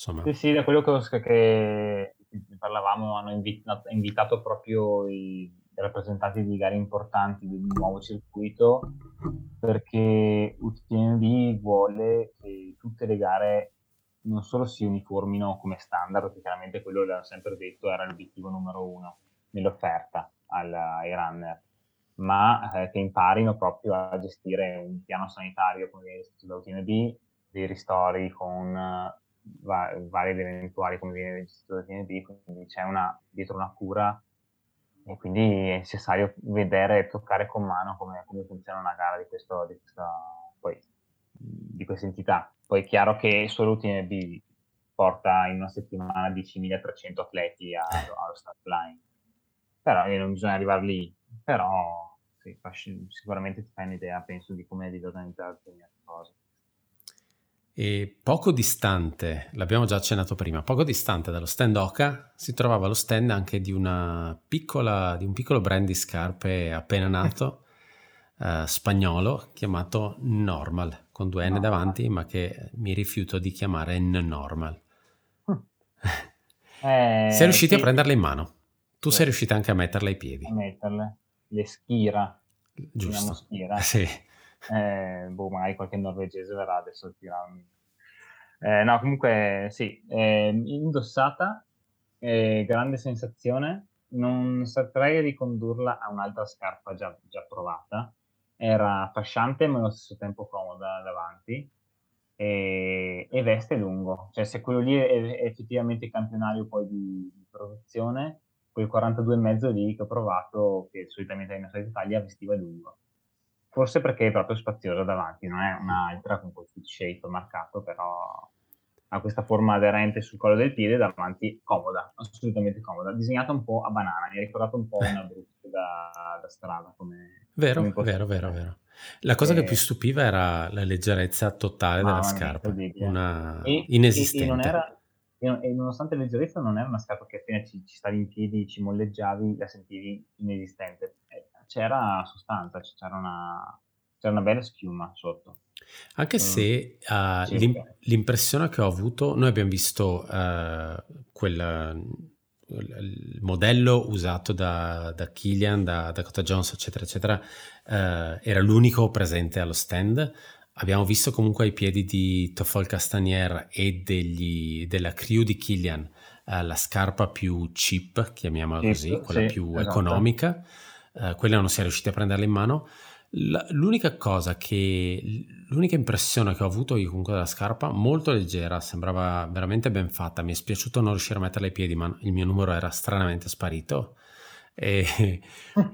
Insomma... Sì, sì, da quello che, che parlavamo hanno invitato, invitato proprio i rappresentanti di gare importanti del nuovo circuito perché UTMB vuole che tutte le gare non solo si uniformino come standard, perché chiaramente quello l'hanno sempre detto era l'obiettivo numero uno nell'offerta ai runner, ma eh, che imparino proprio a gestire un piano sanitario come viene gestito dei ristori con va- vari eventuali come viene gestito da UTMB, quindi c'è una, dietro una cura e quindi è necessario vedere e toccare con mano come, come funziona una gara di, questo, di, questa, poi, di questa entità. Poi è chiaro che solo UTMB porta in una settimana 10.300 atleti allo start line, però eh, non bisogna arrivare lì, però sì, sicuramente ti fai un'idea, penso, di come devi organizzare determinate cose. E poco distante, l'abbiamo già accennato prima, poco distante dallo stand Oca si trovava lo stand anche di, piccola, di un piccolo brand di scarpe appena nato, eh, spagnolo, chiamato Normal, con due N davanti, ma che mi rifiuto di chiamare N-Normal. Eh, sei riusciti sì. a prenderle in mano? Tu sì. sei riuscita anche a metterle ai piedi. A metterle, le schira. Giusto. Schira. Sì eh, boh, magari qualche norvegese verrà adesso a tirare eh, no, comunque sì, eh, indossata, grande sensazione, non saprei ricondurla a un'altra scarpa già, già provata, era fasciante ma allo stesso tempo comoda davanti. E, e veste lungo, cioè se quello lì è, è effettivamente campionario poi di, di produzione, quel 42,5 lì che ho provato, che solitamente in Italia vestiva lungo forse perché è proprio spaziosa davanti, non è un'altra con quel shape marcato, però ha questa forma aderente sul collo del piede davanti, comoda, assolutamente comoda, disegnata un po' a banana, mi ha ricordato un po' una brutta da, da strada. Come, vero, come vero, vero, vero. La cosa e... che più stupiva era la leggerezza totale della scarpa, una e, inesistente. E, non era, e nonostante la leggerezza non era una scarpa che appena ci, ci stavi in piedi, ci molleggiavi, la sentivi inesistente c'era sostanza, c'era una, c'era una bella schiuma sotto. Anche mm. se uh, l'im- l'impressione che ho avuto, noi abbiamo visto uh, quel il modello usato da, da Killian, da Dakota Jones, eccetera, eccetera, uh, era l'unico presente allo stand. Abbiamo visto comunque ai piedi di Toffol Castanier e degli, della crew di Killian la scarpa più cheap, chiamiamola così, quella sì, più esatto. economica eh, quella non si è riusciti a prenderla in mano. La, l'unica cosa che, l'unica impressione che ho avuto io comunque della scarpa, molto leggera, sembrava veramente ben fatta. Mi è spiaciuto non riuscire a metterla ai piedi, ma il mio numero era stranamente sparito. E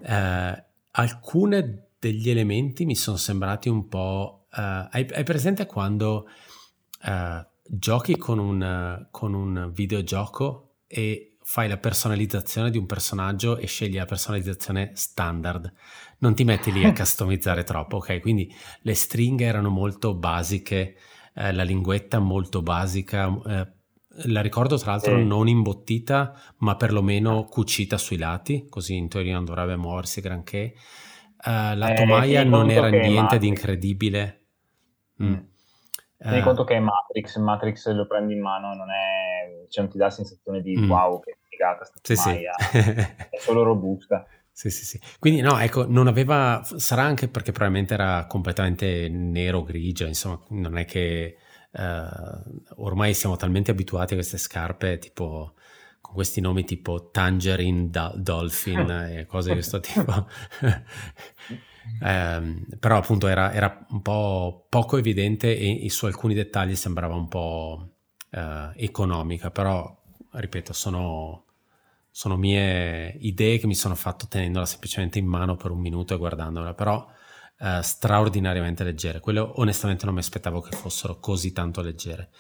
eh, alcune degli elementi mi sono sembrati un po'. Eh, hai, hai presente quando uh, giochi con un, con un videogioco e fai la personalizzazione di un personaggio e scegli la personalizzazione standard. Non ti metti lì a customizzare troppo, ok? Quindi le stringhe erano molto basiche, eh, la linguetta molto basica, eh, la ricordo tra l'altro sì. non imbottita, ma perlomeno cucita sui lati, così in teoria non dovrebbe muoversi granché. Uh, la eh, tomaia non era niente di incredibile. Mm. Tieni uh, conto che è Matrix, Matrix lo prendi in mano non è, cioè non ti dà la sensazione di mm. wow che figata sta sì, sì. è solo robusta. Sì, sì, sì. Quindi no, ecco, non aveva, sarà anche perché probabilmente era completamente nero-grigia, insomma, non è che uh, ormai siamo talmente abituati a queste scarpe tipo con questi nomi tipo Tangerine Do- Dolphin e cose di questo tipo. Eh, però appunto era, era, un po' poco evidente e, e, su alcuni dettagli sembrava un po' eh, economica, però ripeto, sono, sono mie idee che mi sono fatto tenendola semplicemente in mano per un minuto e guardandola, però uh, straordinariamente leggere. Quello onestamente non mi aspettavo che fossero così tanto leggere.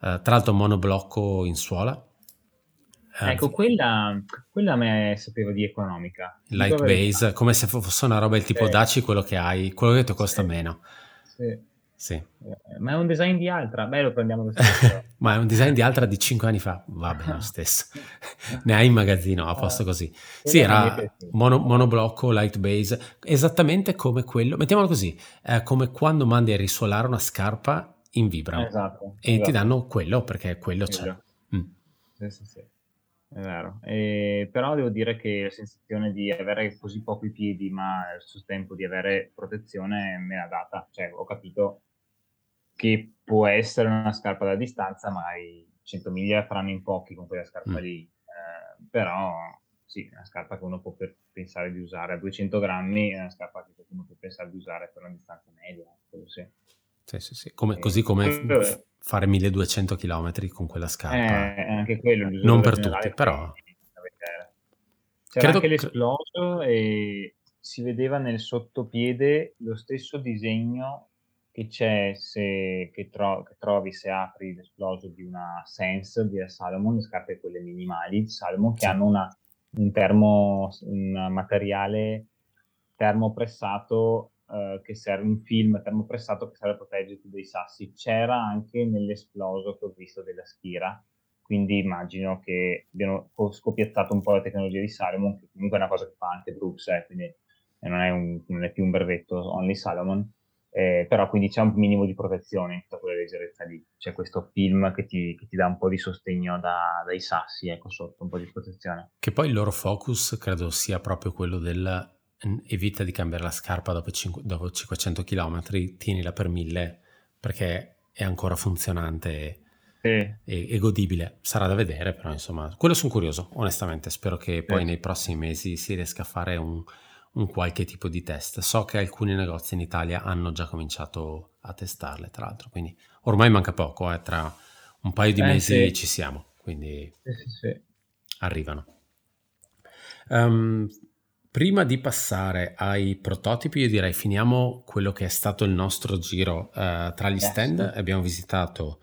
Uh, tra l'altro monoblocco in suola. Ecco, quella, quella a me sapevo di economica. Light base, come se fosse una roba del tipo sì. dacci quello che hai, quello che ti costa sì. meno. Sì. Sì. Eh, ma è un design di Altra, beh lo prendiamo lo stesso. Ma è un design di Altra di 5 anni fa, va bene lo stesso. ne hai in magazzino, a posto così. Sì, era mono, monoblocco, light base, esattamente come quello, mettiamolo così, eh, come quando mandi a risuolare una scarpa in vibra. Esatto. E esatto. ti danno quello perché quello c'è. Mm. Sì, sì, sì. È vero. E, però devo dire che la sensazione di avere così pochi piedi, ma allo stesso tempo di avere protezione me l'ha data. Cioè, ho capito che può essere una scarpa da distanza, magari 100 miglia faranno in pochi con quella scarpa mm. lì, eh, però sì, è una scarpa che uno può pensare di usare a 200 grammi, è una scarpa che uno può pensare di usare per una distanza media, quello sì. Sì, sì. Come, così come quello, fare 1200 km con quella scarpa. Eh, anche quello. Non per tutti, però... C'era Credo anche l'esploso e si vedeva nel sottopiede lo stesso disegno che c'è se che, tro- che trovi se apri l'esploso di una Sense di Salomon, le scarpe quelle minimali di Salomon, che hanno una, un, termo, un materiale termopressato eh, che serve, un film termopressato che serve a proteggerti dai sassi. C'era anche nell'esploso che ho visto della Schira, quindi immagino che abbiano scopiazzato un po' la tecnologia di Salomon, che comunque è una cosa che fa anche Brooks, eh, quindi non è, un, non è più un brevetto only Salomon eh, però quindi c'è un minimo di protezione in tutta quella leggerezza lì. C'è questo film che ti, che ti dà un po' di sostegno da, dai sassi, ecco, sotto un po' di protezione. Che poi il loro focus credo sia proprio quello del evita di cambiare la scarpa dopo, 5, dopo 500 km, tienila per 1000 perché è ancora funzionante e, e, e, godibile. Sarà da vedere, però insomma, quello sono curioso, onestamente. Spero che poi sì. nei prossimi mesi si riesca a fare un un qualche tipo di test. So che alcuni negozi in Italia hanno già cominciato a testarle, tra l'altro, quindi ormai manca poco, eh, tra un paio di eh, mesi sì. ci siamo, quindi sì, sì, arrivano. Um, prima di passare ai prototipi, io direi finiamo quello che è stato il nostro giro uh, tra gli stand. Abbiamo visitato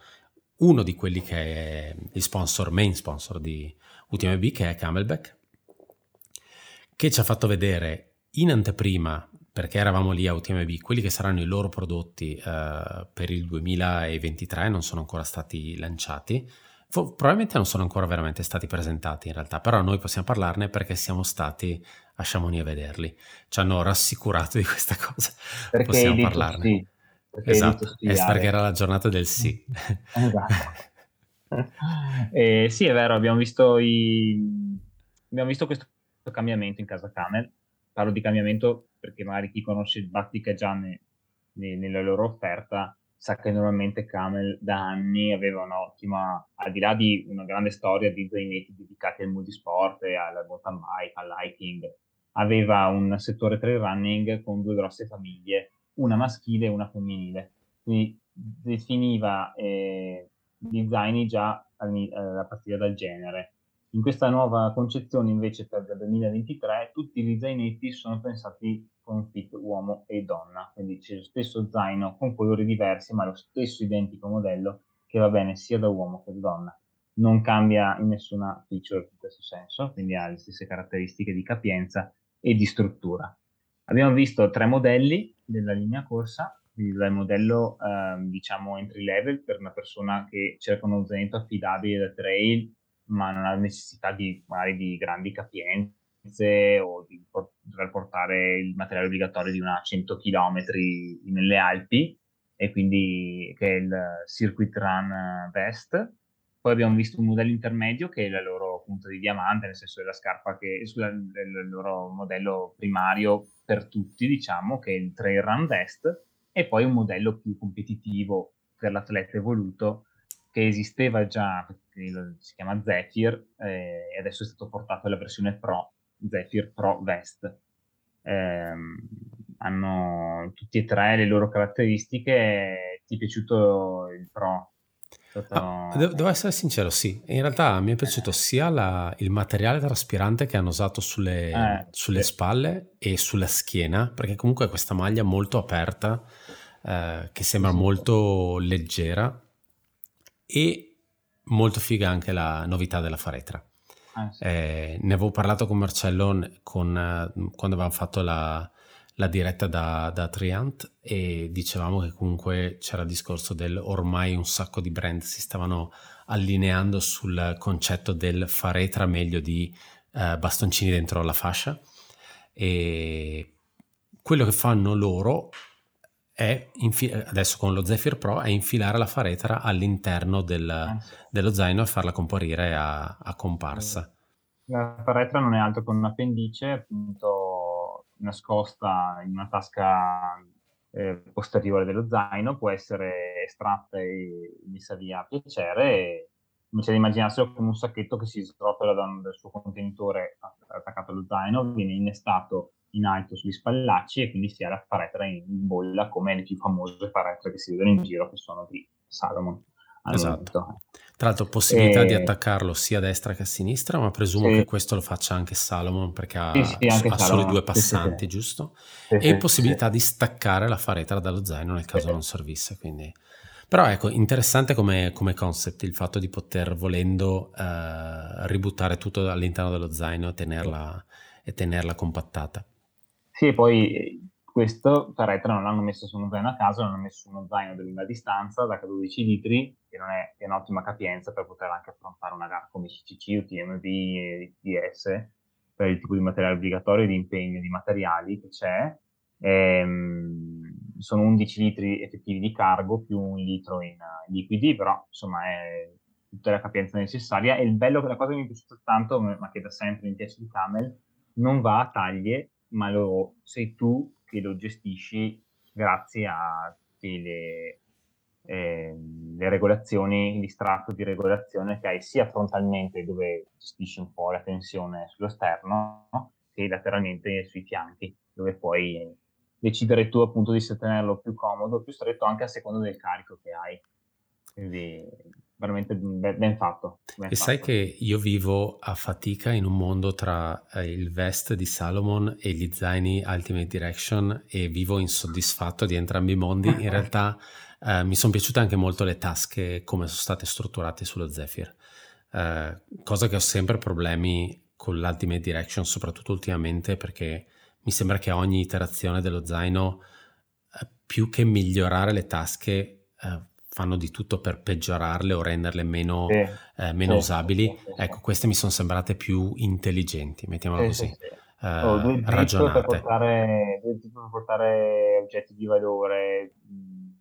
uno di quelli che è il sponsor, main sponsor di UTMB, che è Camelback, che ci ha fatto vedere in anteprima, perché eravamo lì a UTMB, quelli che saranno i loro prodotti uh, per il 2023 non sono ancora stati lanciati. Probabilmente non sono ancora veramente stati presentati in realtà, però noi possiamo parlarne perché siamo stati a Chamonix a vederli. Ci hanno rassicurato di questa cosa. Perché possiamo parlarne. Sì. Perché esatto, perché era la giornata del sì. Esatto. eh, sì, è vero, abbiamo visto, i... abbiamo visto questo cambiamento in casa Camel parlo di cambiamento perché magari chi conosce il Battica già ne, ne, nella loro offerta sa che normalmente Camel da anni aveva un'ottima, al di là di una grande storia di zainetti dedicati al multisport al mountain bike, al hiking, aveva un settore trail running con due grosse famiglie, una maschile e una femminile. Quindi definiva eh, zaini già a, a partire dal genere in questa nuova concezione invece per il 2023 tutti gli zainetti sono pensati con fit uomo e donna, quindi c'è lo stesso zaino con colori diversi ma lo stesso identico modello che va bene sia da uomo che da donna. Non cambia in nessuna feature in questo senso, quindi ha le stesse caratteristiche di capienza e di struttura. Abbiamo visto tre modelli della linea corsa, quindi dal modello eh, diciamo entry level per una persona che cerca uno zainetto affidabile da trail ma non ha necessità di magari di grandi capienze o di dover portare il materiale obbligatorio di una 100 km nelle Alpi e quindi che è il Circuit Run Vest. Poi abbiamo visto un modello intermedio che è la loro punta di diamante, nel senso della scarpa che è il loro modello primario per tutti, diciamo, che è il Trail Run Vest, e poi un modello più competitivo per l'atleta evoluto che esisteva già, si chiama Zephyr, eh, e adesso è stato portato alla versione Pro, Zephyr Pro Vest. Eh, hanno tutti e tre le loro caratteristiche. Ti è piaciuto il Pro? Stato... Ah, devo, devo, essere sincero, sì. In realtà mi è piaciuto sia la, il materiale traspirante che hanno usato sulle, eh, sulle sì. spalle e sulla schiena, perché comunque questa maglia molto aperta, eh, che sembra sì, molto leggera e molto figa anche la novità della faretra. Ah, eh, ne avevo parlato con Marcello con, quando avevamo fatto la, la diretta da, da, Triant e dicevamo che comunque c'era il discorso del ormai un sacco di brand si stavano allineando sul concetto del faretra meglio di eh, bastoncini dentro la fascia e quello che fanno loro è infi- adesso con lo Zephyr Pro è infilare la faretra all'interno del, ah, dello zaino e farla comparire a, a, comparsa. La faretra non è altro che un appendice appunto nascosta in una tasca eh, posteriore dello zaino, può essere estratta e messa via a piacere. E invece di immaginarselo come un sacchetto che si srotola dal suo contenitore attaccato allo zaino, viene innestato in alto sugli spallacci e quindi si ha la faretra in bolla come le più famose faretre che si vedono in giro che sono di Salomon. Esatto. Tra l'altro possibilità e... di attaccarlo sia a destra che a sinistra, ma presumo sì. che questo lo faccia anche Salomon perché ha, sì, sì, ha solo due passanti, giusto? e possibilità di staccare la faretra dallo zaino nel caso non servisse. Quindi... Però ecco, interessante come, come, concept il fatto di poter, volendo, eh, ributtare tutto all'interno dello zaino e tenerla, e tenerla compattata. Sì, e poi questo Ferretra non l'hanno messo su uno zaino a caso, l'hanno messo su uno zaino di lunga distanza da 12 litri, che non è, è un'ottima capienza per poter anche affrontare una gara come CCC, UTMV e DS, per il tipo di materiale obbligatorio e di impegno di materiali che c'è. Ehm, sono 11 litri effettivi di cargo più un litro in, in liquidi, però insomma è tutta la capienza necessaria. E il bello, la cosa che mi è piaciuta tanto, ma che da sempre mi piace di Camel, non va a taglie ma lo, sei tu che lo gestisci grazie a le, eh, le regolazioni, l'istratto di regolazione che hai sia frontalmente dove gestisci un po' la tensione sullo sterno che lateralmente sui fianchi dove puoi decidere tu appunto di tenerlo più comodo più stretto anche a seconda del carico che hai. Quindi veramente ben fatto. Ben e fatto. sai che io vivo a fatica in un mondo tra eh, il vest di Salomon e gli zaini Ultimate Direction e vivo insoddisfatto di entrambi i mondi. In realtà eh, mi sono piaciute anche molto le tasche come sono state strutturate sullo Zephyr, eh, cosa che ho sempre problemi con l'Ultimate Direction, soprattutto ultimamente perché mi sembra che ogni iterazione dello zaino, eh, più che migliorare le tasche, eh, fanno di tutto per peggiorarle o renderle meno, sì, eh, meno sì, usabili. Ecco, queste mi sono sembrate più intelligenti, mettiamola così. Eh, oh, due ragionate. Per portare, due per portare oggetti di valore,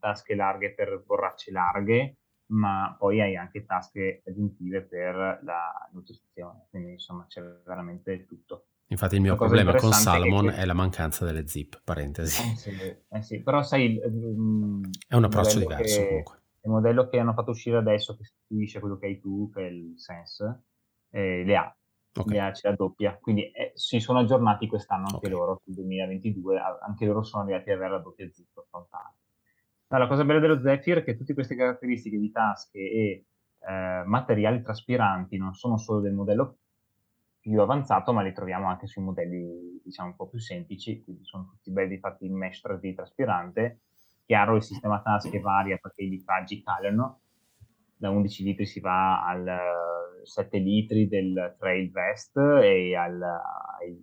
tasche larghe per borracce larghe, ma poi hai anche tasche aggiuntive per la nutrizione, quindi insomma c'è veramente tutto. Infatti il mio problema con Salomon è, che... è, la mancanza delle zip, parentesi. Eh sì, eh sì. però sai... Um, è un approccio diverso che... comunque il modello che hanno fatto uscire adesso che sostituisce quello che hai tu, che è il Sense, eh, le ha. Okay. Le ha, ce la doppia. Quindi eh, si sono aggiornati quest'anno anche okay. loro, sul 2022, anche loro sono arrivati ad avere la doppia zip frontale. No, la cosa bella dello Zephyr è che tutte queste caratteristiche di tasche e eh, materiali traspiranti non sono solo del modello più avanzato, ma li troviamo anche sui modelli diciamo un po' più semplici, quindi sono tutti belli fatti in mesh 3D traspirante Chiaro, il sistema tasche varia perché i litraggi calano, da 11 litri si va al 7 litri del Trail Vest e al, ai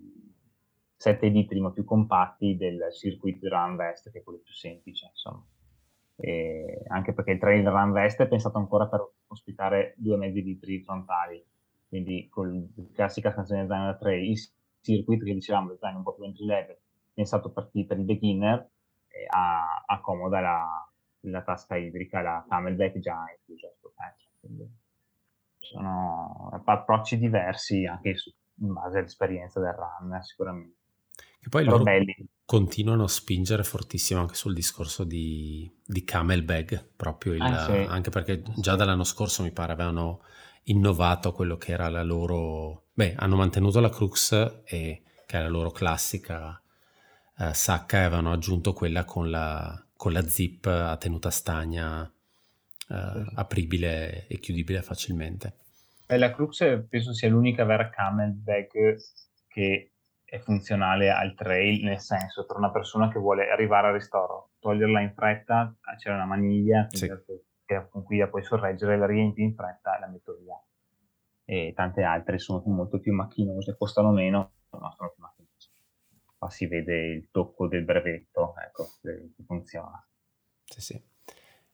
7 litri ma più compatti del Circuit Run Vest, che è quello più semplice, insomma. E anche perché il Trail Run Vest è pensato ancora per ospitare 2,5 litri frontali, quindi con la classica scansione zaino da trail, il Circuit che dicevamo, il zaino un po' più entry level, pensato per, per il beginner, eh, accomoda la, la tasca idrica, la camelback già inclusa sul pezzo. Quindi sono approcci diversi anche su, in base all'esperienza del runner, sicuramente. E poi loro belli. continuano a spingere fortissimo anche sul discorso di, di camelback, proprio il, ah, sì. anche perché già dall'anno scorso mi pare avevano innovato quello che era la loro... Beh, hanno mantenuto la Crux, e, che è la loro classica eh, sacca, e avevano aggiunto quella con la, con la zip a tenuta stagna eh, apribile e chiudibile facilmente. E la Crux penso sia l'unica vera camelback che è funzionale al trail, nel senso per una persona che vuole arrivare al ristoro, toglierla in fretta, c'è una maniglia sì. con cui la puoi sorreggere, la riempi in fretta e la metto via. E tante altre sono molto più macchinose, costano meno, ma sono più macchinose. Qua si vede il tocco del brevetto, ecco, che funziona. Sì, sì.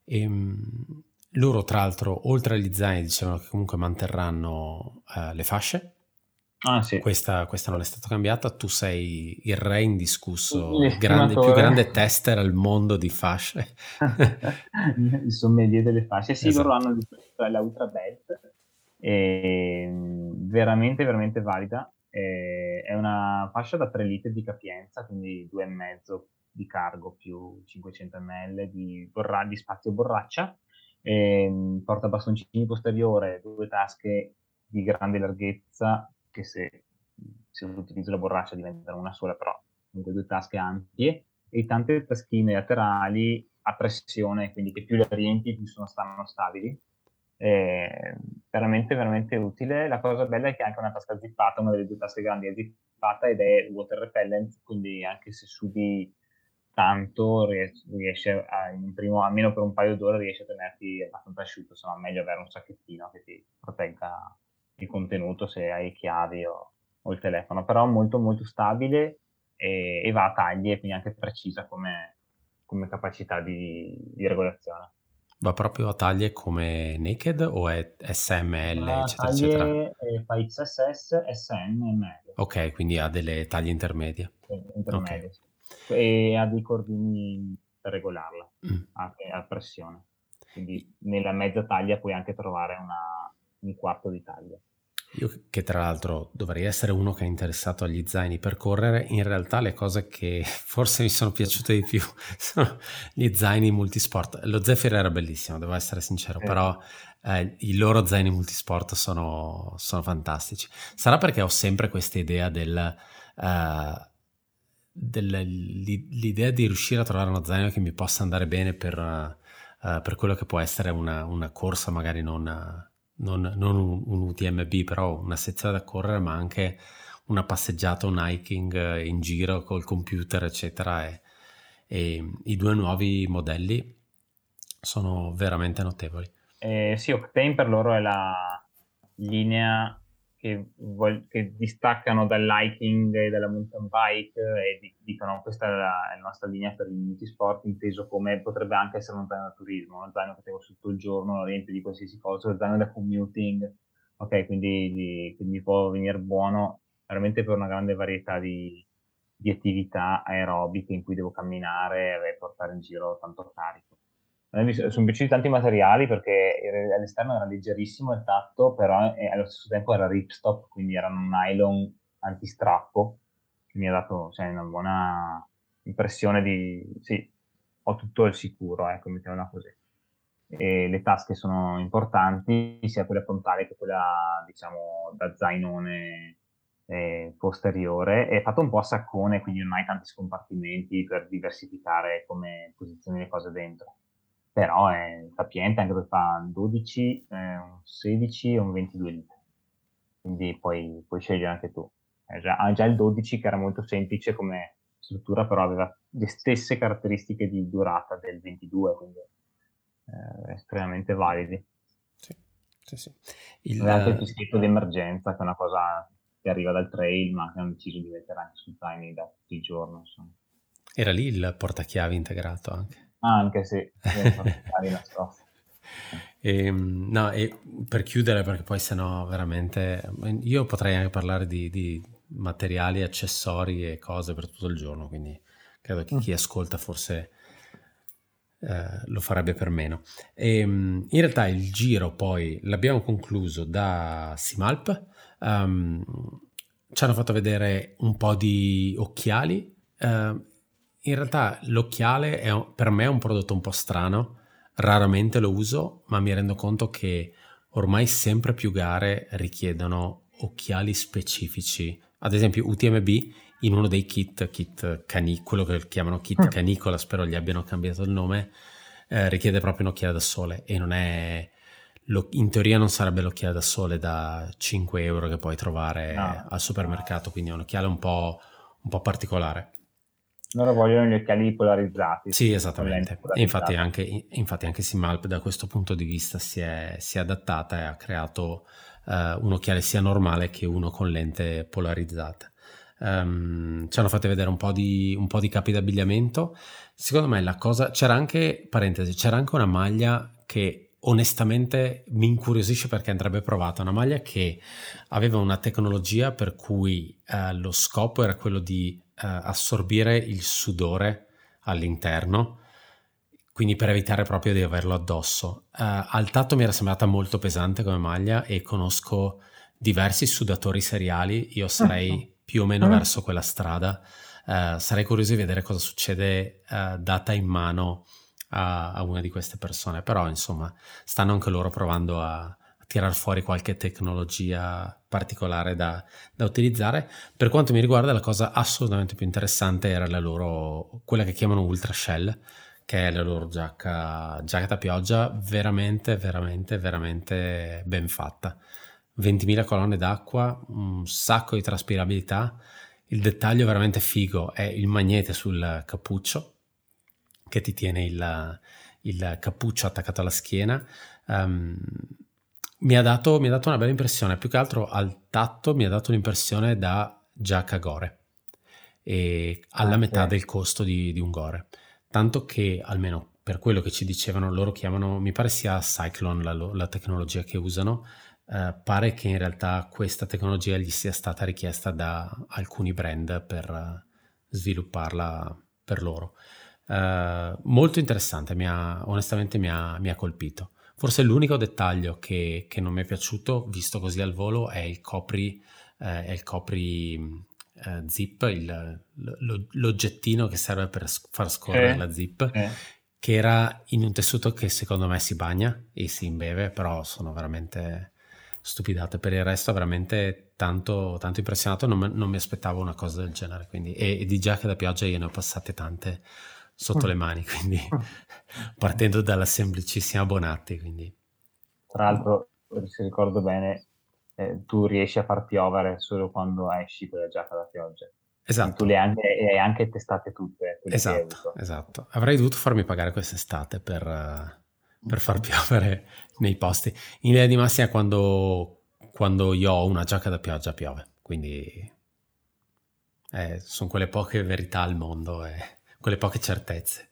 E, ehm, loro, tra l'altro, oltre agli zaini, dicevano che comunque manterranno uh, le fasce Ah, sì. questa, questa, non è stata cambiata. Tu sei il re indiscusso, il grande, più grande tester al mondo di fasce. il sommelier delle fasce. Sì, esatto. loro hanno la Ultra Belt, veramente, veramente valida. è una fascia da 3 litri di capienza, quindi 2,5 di cargo più 500 ml di, borra- di spazio borraccia. porta bastoncini posteriore, due tasche di grande larghezza che se, se utilizzo la borraccia diventano una sola, però comunque due tasche ampie e tante taschine laterali a pressione, quindi che più le riempi più sono, stanno stabili. È veramente, veramente utile. La cosa bella è che è anche una tasca zippata, una delle due tasche grandi è zippata ed è water repellent, quindi anche se sudi tanto riesce a, in primo, almeno per un paio d'ore riesce a tenerti abbastanza asciutto, insomma meglio avere un sacchettino che ti protegga il contenuto se hai chiavi o, o il telefono, però molto molto stabile e, e, va a taglie, quindi anche precisa come, come capacità di, di, regolazione. Va proprio a taglie come Naked o è SML, va eccetera, eccetera? Fa XSS, e ML. Ok, quindi ha delle taglie intermedie. intermedie, okay. sì. E ha dei cordini per regolarla, mm. anche a pressione. Quindi nella mezza taglia puoi anche trovare una, un quarto d'Italia. Io che tra l'altro dovrei essere uno che è interessato agli zaini per correre, in realtà le cose che forse mi sono piaciute di più sono gli zaini multisport. Lo Zephyr era bellissimo, devo essere sincero, eh. però eh, i loro zaini multisport sono, sono, fantastici. Sarà perché ho sempre questa idea del... Uh, dell'idea di riuscire a trovare uno zaino che mi possa andare bene per, uh, per quello che può essere una, una corsa magari non, non, non un, un, UTMB, però una sezione da correre, ma anche una passeggiata, un hiking eh, in giro col computer, eccetera. E, e i due nuovi modelli sono veramente notevoli. Eh, sì, Octane per loro è la linea che, vol- che, distaccano dall'hiking e dalla mountain bike e di- dicono questa è la, è la, nostra linea per il multisport, inteso come potrebbe anche essere uno zaino da turismo, uno zaino che tengo tutto il giorno, riempie di qualsiasi cosa, uno zaino da commuting, ok, quindi, di, quindi può venire buono veramente per una grande varietà di, di attività aerobiche in cui devo camminare e portare in giro tanto carico sono piaciuti tanti materiali perché all'esterno era leggerissimo il tatto, però allo stesso tempo era ripstop, quindi era un nylon antistrappo, che mi ha dato cioè, una buona impressione di sì, ho tutto il sicuro, ecco, mettiamola così. E le tasche sono importanti, sia quella frontale che quella, diciamo, da zainone eh, posteriore. È fatto un po' a saccone, quindi non hai tanti scompartimenti per diversificare come posizioni le cose dentro però è capiente anche perché fa 12, eh, un 16 e un 22 litri. Quindi puoi, puoi scegliere anche tu. Ha già, già, il 12 che era molto semplice come struttura, però aveva le stesse caratteristiche di durata del 22, quindi eh, estremamente validi. Sì, sì. Il... Anche il fischietto di emergenza, che è una cosa che arriva dal trail, ma che hanno deciso di mettere anche sul tiny da tutti i giorni. Insomma. Era lì il portachiavi integrato anche. Anche sì, e, ehm, no, e per chiudere, perché poi sennò veramente io potrei anche parlare di, di, materiali, accessori e cose per tutto il giorno, quindi credo che mm. chi ascolta forse eh, lo farebbe per meno. E, ehm, in realtà il giro poi l'abbiamo concluso da Simalp, um, ci hanno fatto vedere un po' di occhiali. Uh, in realtà l'occhiale è per me è un prodotto un po' strano, raramente lo uso, ma mi rendo conto che ormai sempre più gare richiedono occhiali specifici. Ad esempio UTMB in uno dei kit, kit cani, quello che chiamano kit mm. canicola, spero gli abbiano cambiato il nome, eh, richiede proprio un occhiale da sole e non è... Lo, in teoria non sarebbe l'occhiale da sole da 5 euro che puoi trovare no. al supermercato, quindi è un occhiale un po', un po particolare. Loro vogliono gli occhiali polarizzati. Sì, esattamente. Infatti anche, infatti anche Simalp da questo punto di vista si è, si è adattata e ha creato uh, un occhiale sia normale che uno con lente polarizzata. Um, ci hanno fatto vedere un po, di, un po' di capi d'abbigliamento. Secondo me la cosa... C'era anche, parentesi, c'era anche una maglia che onestamente mi incuriosisce perché andrebbe provata. Una maglia che aveva una tecnologia per cui uh, lo scopo era quello di eh, assorbire il sudore all'interno, quindi per evitare proprio di averlo addosso. Uh, al tatto mi era sembrata molto pesante come maglia e conosco diversi sudatori seriali, io sarei uh-huh. più o meno uh-huh. verso quella strada. Uh, sarei curioso di vedere cosa succede uh, data in mano a, a, una di queste persone, però insomma stanno anche loro provando a, tirar fuori qualche tecnologia particolare da, da, utilizzare. Per quanto mi riguarda, la cosa assolutamente più interessante era la loro, quella che chiamano Ultra Shell, che è la loro giacca, giacca da pioggia veramente, veramente, veramente ben fatta. 20.000 colonne d'acqua, un sacco di traspirabilità. Il dettaglio veramente figo è il magnete sul cappuccio che ti tiene il, il cappuccio attaccato alla schiena. Um, mi ha, dato, mi ha dato una bella impressione, più che altro al tatto mi ha dato un'impressione da giacca gore e alla ah, metà del costo di, di, un gore. Tanto che almeno per quello che ci dicevano, loro chiamano, mi pare sia Cyclone la, la tecnologia che usano, eh, pare che in realtà questa tecnologia gli sia stata richiesta da alcuni brand per uh, svilupparla per loro. Uh, molto interessante, mi ha, onestamente mi ha, mi ha colpito. Forse l'unico dettaglio che, che, non mi è piaciuto, visto così al volo, è il copri, eh, è il copri eh, zip, il, lo, l'oggettino che serve per far scorrere eh, la zip, eh. che era in un tessuto che secondo me si bagna e si imbeve, però sono veramente stupidate. Per il resto veramente tanto, tanto impressionato, non, non, mi aspettavo una cosa del genere. Quindi, e, e di giacche da pioggia io ne ho passate tante sotto mm. le mani, quindi mm. partendo dalla semplicissima Bonatti. Quindi. Tra l'altro, se ricordo bene, eh, tu riesci a far piovere solo quando esci con la giacca da pioggia. Esatto. tu le hai anche, le hai anche testate tutte. Esatto, esatto. Avrei dovuto farmi pagare quest'estate per, uh, per far piovere nei posti. In linea di massima, quando, quando io ho una giacca da pioggia, piove. Quindi eh, sono quelle poche verità al mondo. E quelle poche certezze.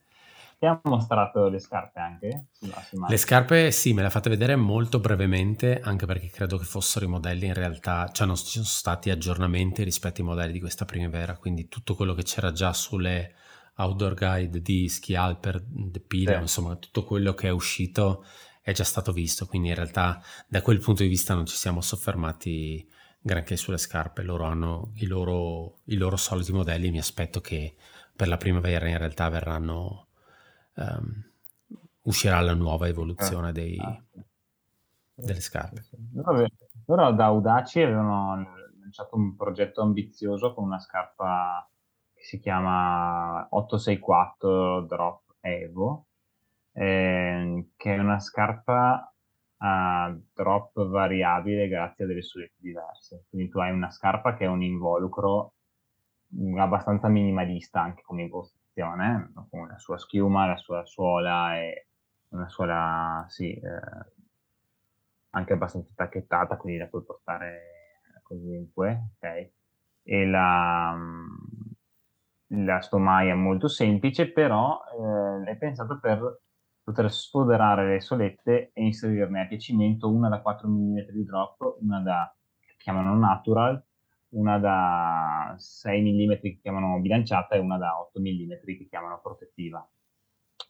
Ti ha mostrato le scarpe anche? Le scarpe sì, me le ha fatte vedere molto brevemente, anche perché credo che fossero i modelli in realtà, cioè non ci sono stati aggiornamenti rispetto ai modelli di questa primavera, quindi tutto quello che c'era già sulle outdoor guide di Ski Alper, The Pila, sì. insomma tutto quello che è uscito è già stato visto, quindi in realtà da quel punto di vista non ci siamo soffermati granché sulle scarpe, loro hanno i loro, i loro soliti modelli, mi aspetto che per la primavera in realtà verranno um, uscirà la nuova evoluzione ah, dei, ah, delle scarpe. Vabbè, loro da Audaci avevano lanciato un progetto ambizioso con una scarpa che si chiama 864 Drop Evo, eh, che è una scarpa a drop variabile grazie a delle solette diverse. Quindi tu hai una scarpa che è un involucro abbastanza minimalista anche come impostazione, con la sua schiuma, la sua suola e una suola, sì, eh, anche abbastanza tacchettata, quindi la puoi portare ovunque, ok? E la, la stomaia è molto semplice, però eh, è pensato per poter sfoderare le solette e inserirne a piacimento una da 4 mm di drop, una da, che chiamano natural, una da 6 mm che chiamano bilanciata e una da 8 mm che chiamano protettiva.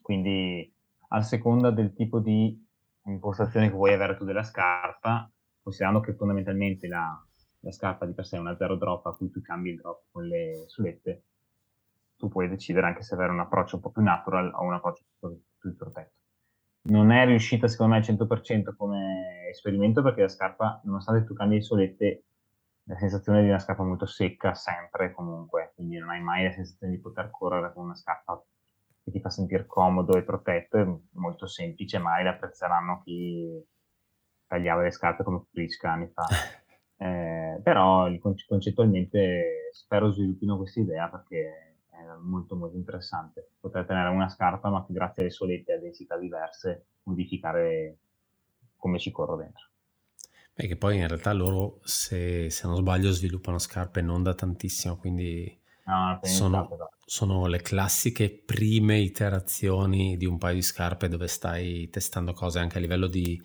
Quindi a seconda del tipo di impostazione che vuoi avere tu della scarpa, considerando che fondamentalmente la, la scarpa di per sé è una zero drop a cui tu cambi il drop con le solette, tu puoi decidere anche se avere un approccio un po' più natural o un approccio più, più protetto. Non è riuscita secondo me al 100% come esperimento perché la scarpa, nonostante tu cambi le solette, la sensazione di una scarpa molto secca sempre comunque, quindi non hai mai la sensazione di poter correre con una scarpa che ti fa sentire comodo e protetto, è molto semplice, mai l'apprezzeranno chi tagliava le scarpe come Prisca anni fa. Eh, però concettualmente spero sviluppino questa idea perché è molto molto interessante. Poter tenere una scarpa ma grazie alle solette a densità diverse modificare come ci corro dentro. Beh, poi in realtà loro, se, se non sbaglio, sviluppano scarpe non da tantissimo, quindi no, sono, sono, le classiche prime iterazioni di un paio di scarpe dove stai testando cose. Anche a livello di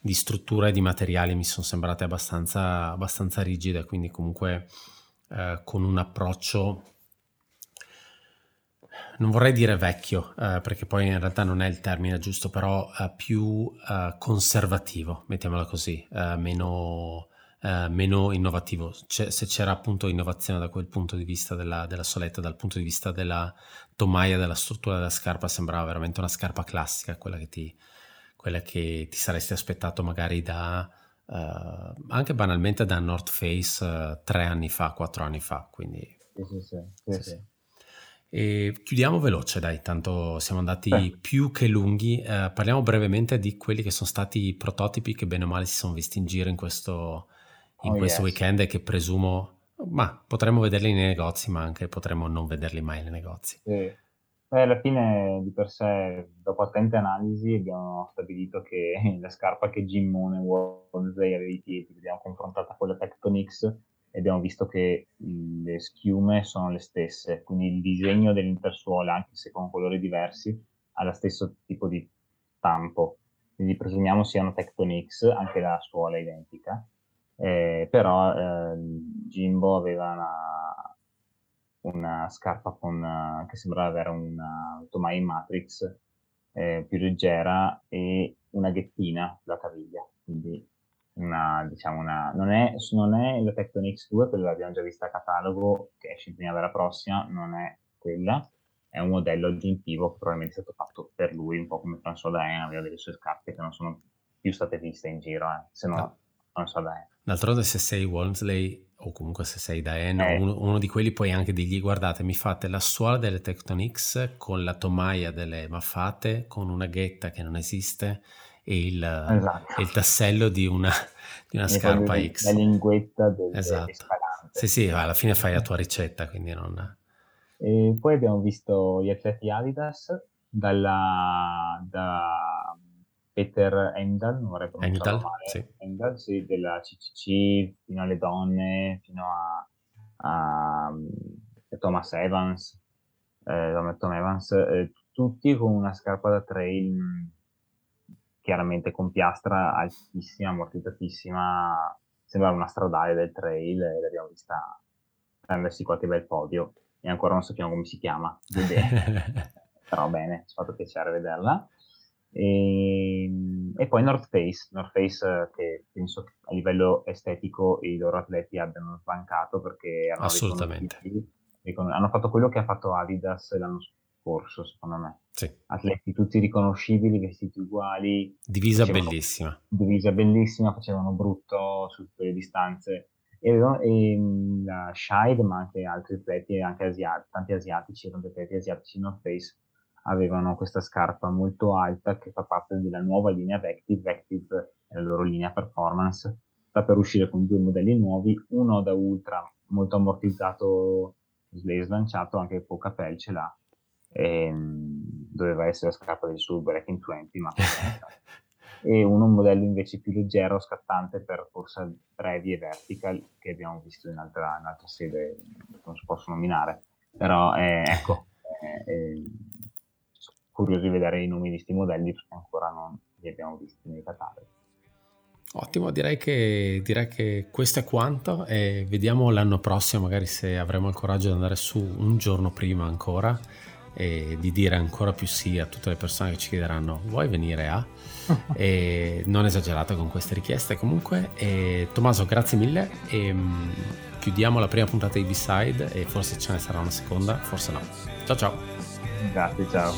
di struttura e di materiali mi sono sembrate abbastanza, abbastanza rigide, quindi comunque eh, con un approccio, non vorrei dire vecchio, eh, perché poi in realtà non è il termine giusto, però eh, più eh, conservativo, mettiamola così, eh, meno, eh, meno innovativo. C- se c'era appunto innovazione da quel punto di vista della, della soletta, dal punto di vista della tomaia, della struttura della scarpa, sembrava veramente una scarpa classica, quella che ti quella che ti saresti aspettato magari da uh, anche banalmente da North Face tre anni fa, quattro anni fa. Quindi sì, sì, sì, sì, E chiudiamo veloce, dai, tanto siamo andati Beh. più che lunghi. Uh, parliamo brevemente di quelli che sono stati i prototipi che bene o male si sono visti in giro in questo, in oh, questo yes. weekend e che presumo, ma potremmo vederli nei negozi, ma anche potremmo non vederli mai nei negozi. Sì. Beh, alla fine, di per sé, dopo attente analisi, abbiamo stabilito che la scarpa che Gimmone Wolsey aveva i piedi, l'abbiamo confrontata con la Tectonix e abbiamo visto che le schiume sono le stesse, quindi il disegno dell'intersuola, anche se con colori diversi, ha lo stesso tipo di stampo. Quindi presumiamo siano Tectonix, anche la suola è identica, eh, però eh, Jimbo aveva una una scarpa con, che sembrava avere una tomaia in matrix eh, più leggera e una ghettina sulla caviglia, quindi una, diciamo una, non, è, non è la Tectonix 2, quella l'abbiamo già vista a catalogo, che esce in primavera prossima, non è quella, è un modello aggiuntivo che probabilmente è stato fatto per lui, un po' come François Daen aveva delle sue scarpe che non sono più state viste in giro, eh, se no. François Daen. D'altronde se sei Walmsley o comunque se sei da Eno, eh. uno, uno, di quelli puoi anche dirgli guardate mi fate la suola delle Tectonix con la tomaia delle maffate, con una ghetta che non esiste e il, esatto. il tassello di una, di una scarpa X. La linguetta del, esatto. Sì, sì, alla fine fai la tua ricetta, quindi non... E poi abbiamo visto gli atleti Adidas dalla, da Peter Endal, non vorrei pronunciarlo male, sì. Endal, sì, della CCC, fino alle donne, fino a, a, a Thomas Evans, eh, Tom Evans, eh, tutti con una scarpa da trail chiaramente con piastra altissima, ammortizzatissima, sembrava una stradale del trail e l'abbiamo vista prendersi qualche bel podio e ancora non sappiamo come si chiama, però bene, ci ha fatto piacere vederla. E, ehm, e, poi North Face, North Face eh, che penso che a livello estetico i loro atleti abbiano sbancato perché hanno, Assolutamente. hanno fatto quello che ha fatto Adidas l'anno scorso, secondo me. Sì. Atleti tutti riconoscibili, vestiti uguali. Divisa bellissima. Divisa bellissima, facevano brutto su tutte le distanze. E, e la Shide, ma anche altri atleti, anche asiatici, tanti asiatici, tanti atleti asiatici North Face avevano questa scarpa molto alta che fa parte della nuova linea Vective, Vective è la loro linea performance, sta per uscire con due modelli nuovi, uno da ultra molto ammortizzato, slanciato, anche poca pelce là, e, ehm, doveva essere la scarpa del suo Breaking 20, ma e uno un modello invece più leggero, scattante per corsa brevi e vertical che abbiamo visto in altra, in altra sede, non si posso nominare, però eh, ecco, eh, eh, curioso di vedere i nomi di questi modelli perché ancora non li abbiamo visti nei cataloghi. Ottimo, direi che, direi che questo è quanto e vediamo l'anno prossimo magari se avremo il coraggio di andare su un giorno prima ancora e di dire ancora più sì a tutte le persone che ci chiederanno vuoi venire a? e non esagerate con queste richieste comunque. E, Tommaso, grazie mille e um, chiudiamo la prima puntata di B-Side e forse ce ne sarà una seconda, forse no. Ciao ciao. Grazie, ciao.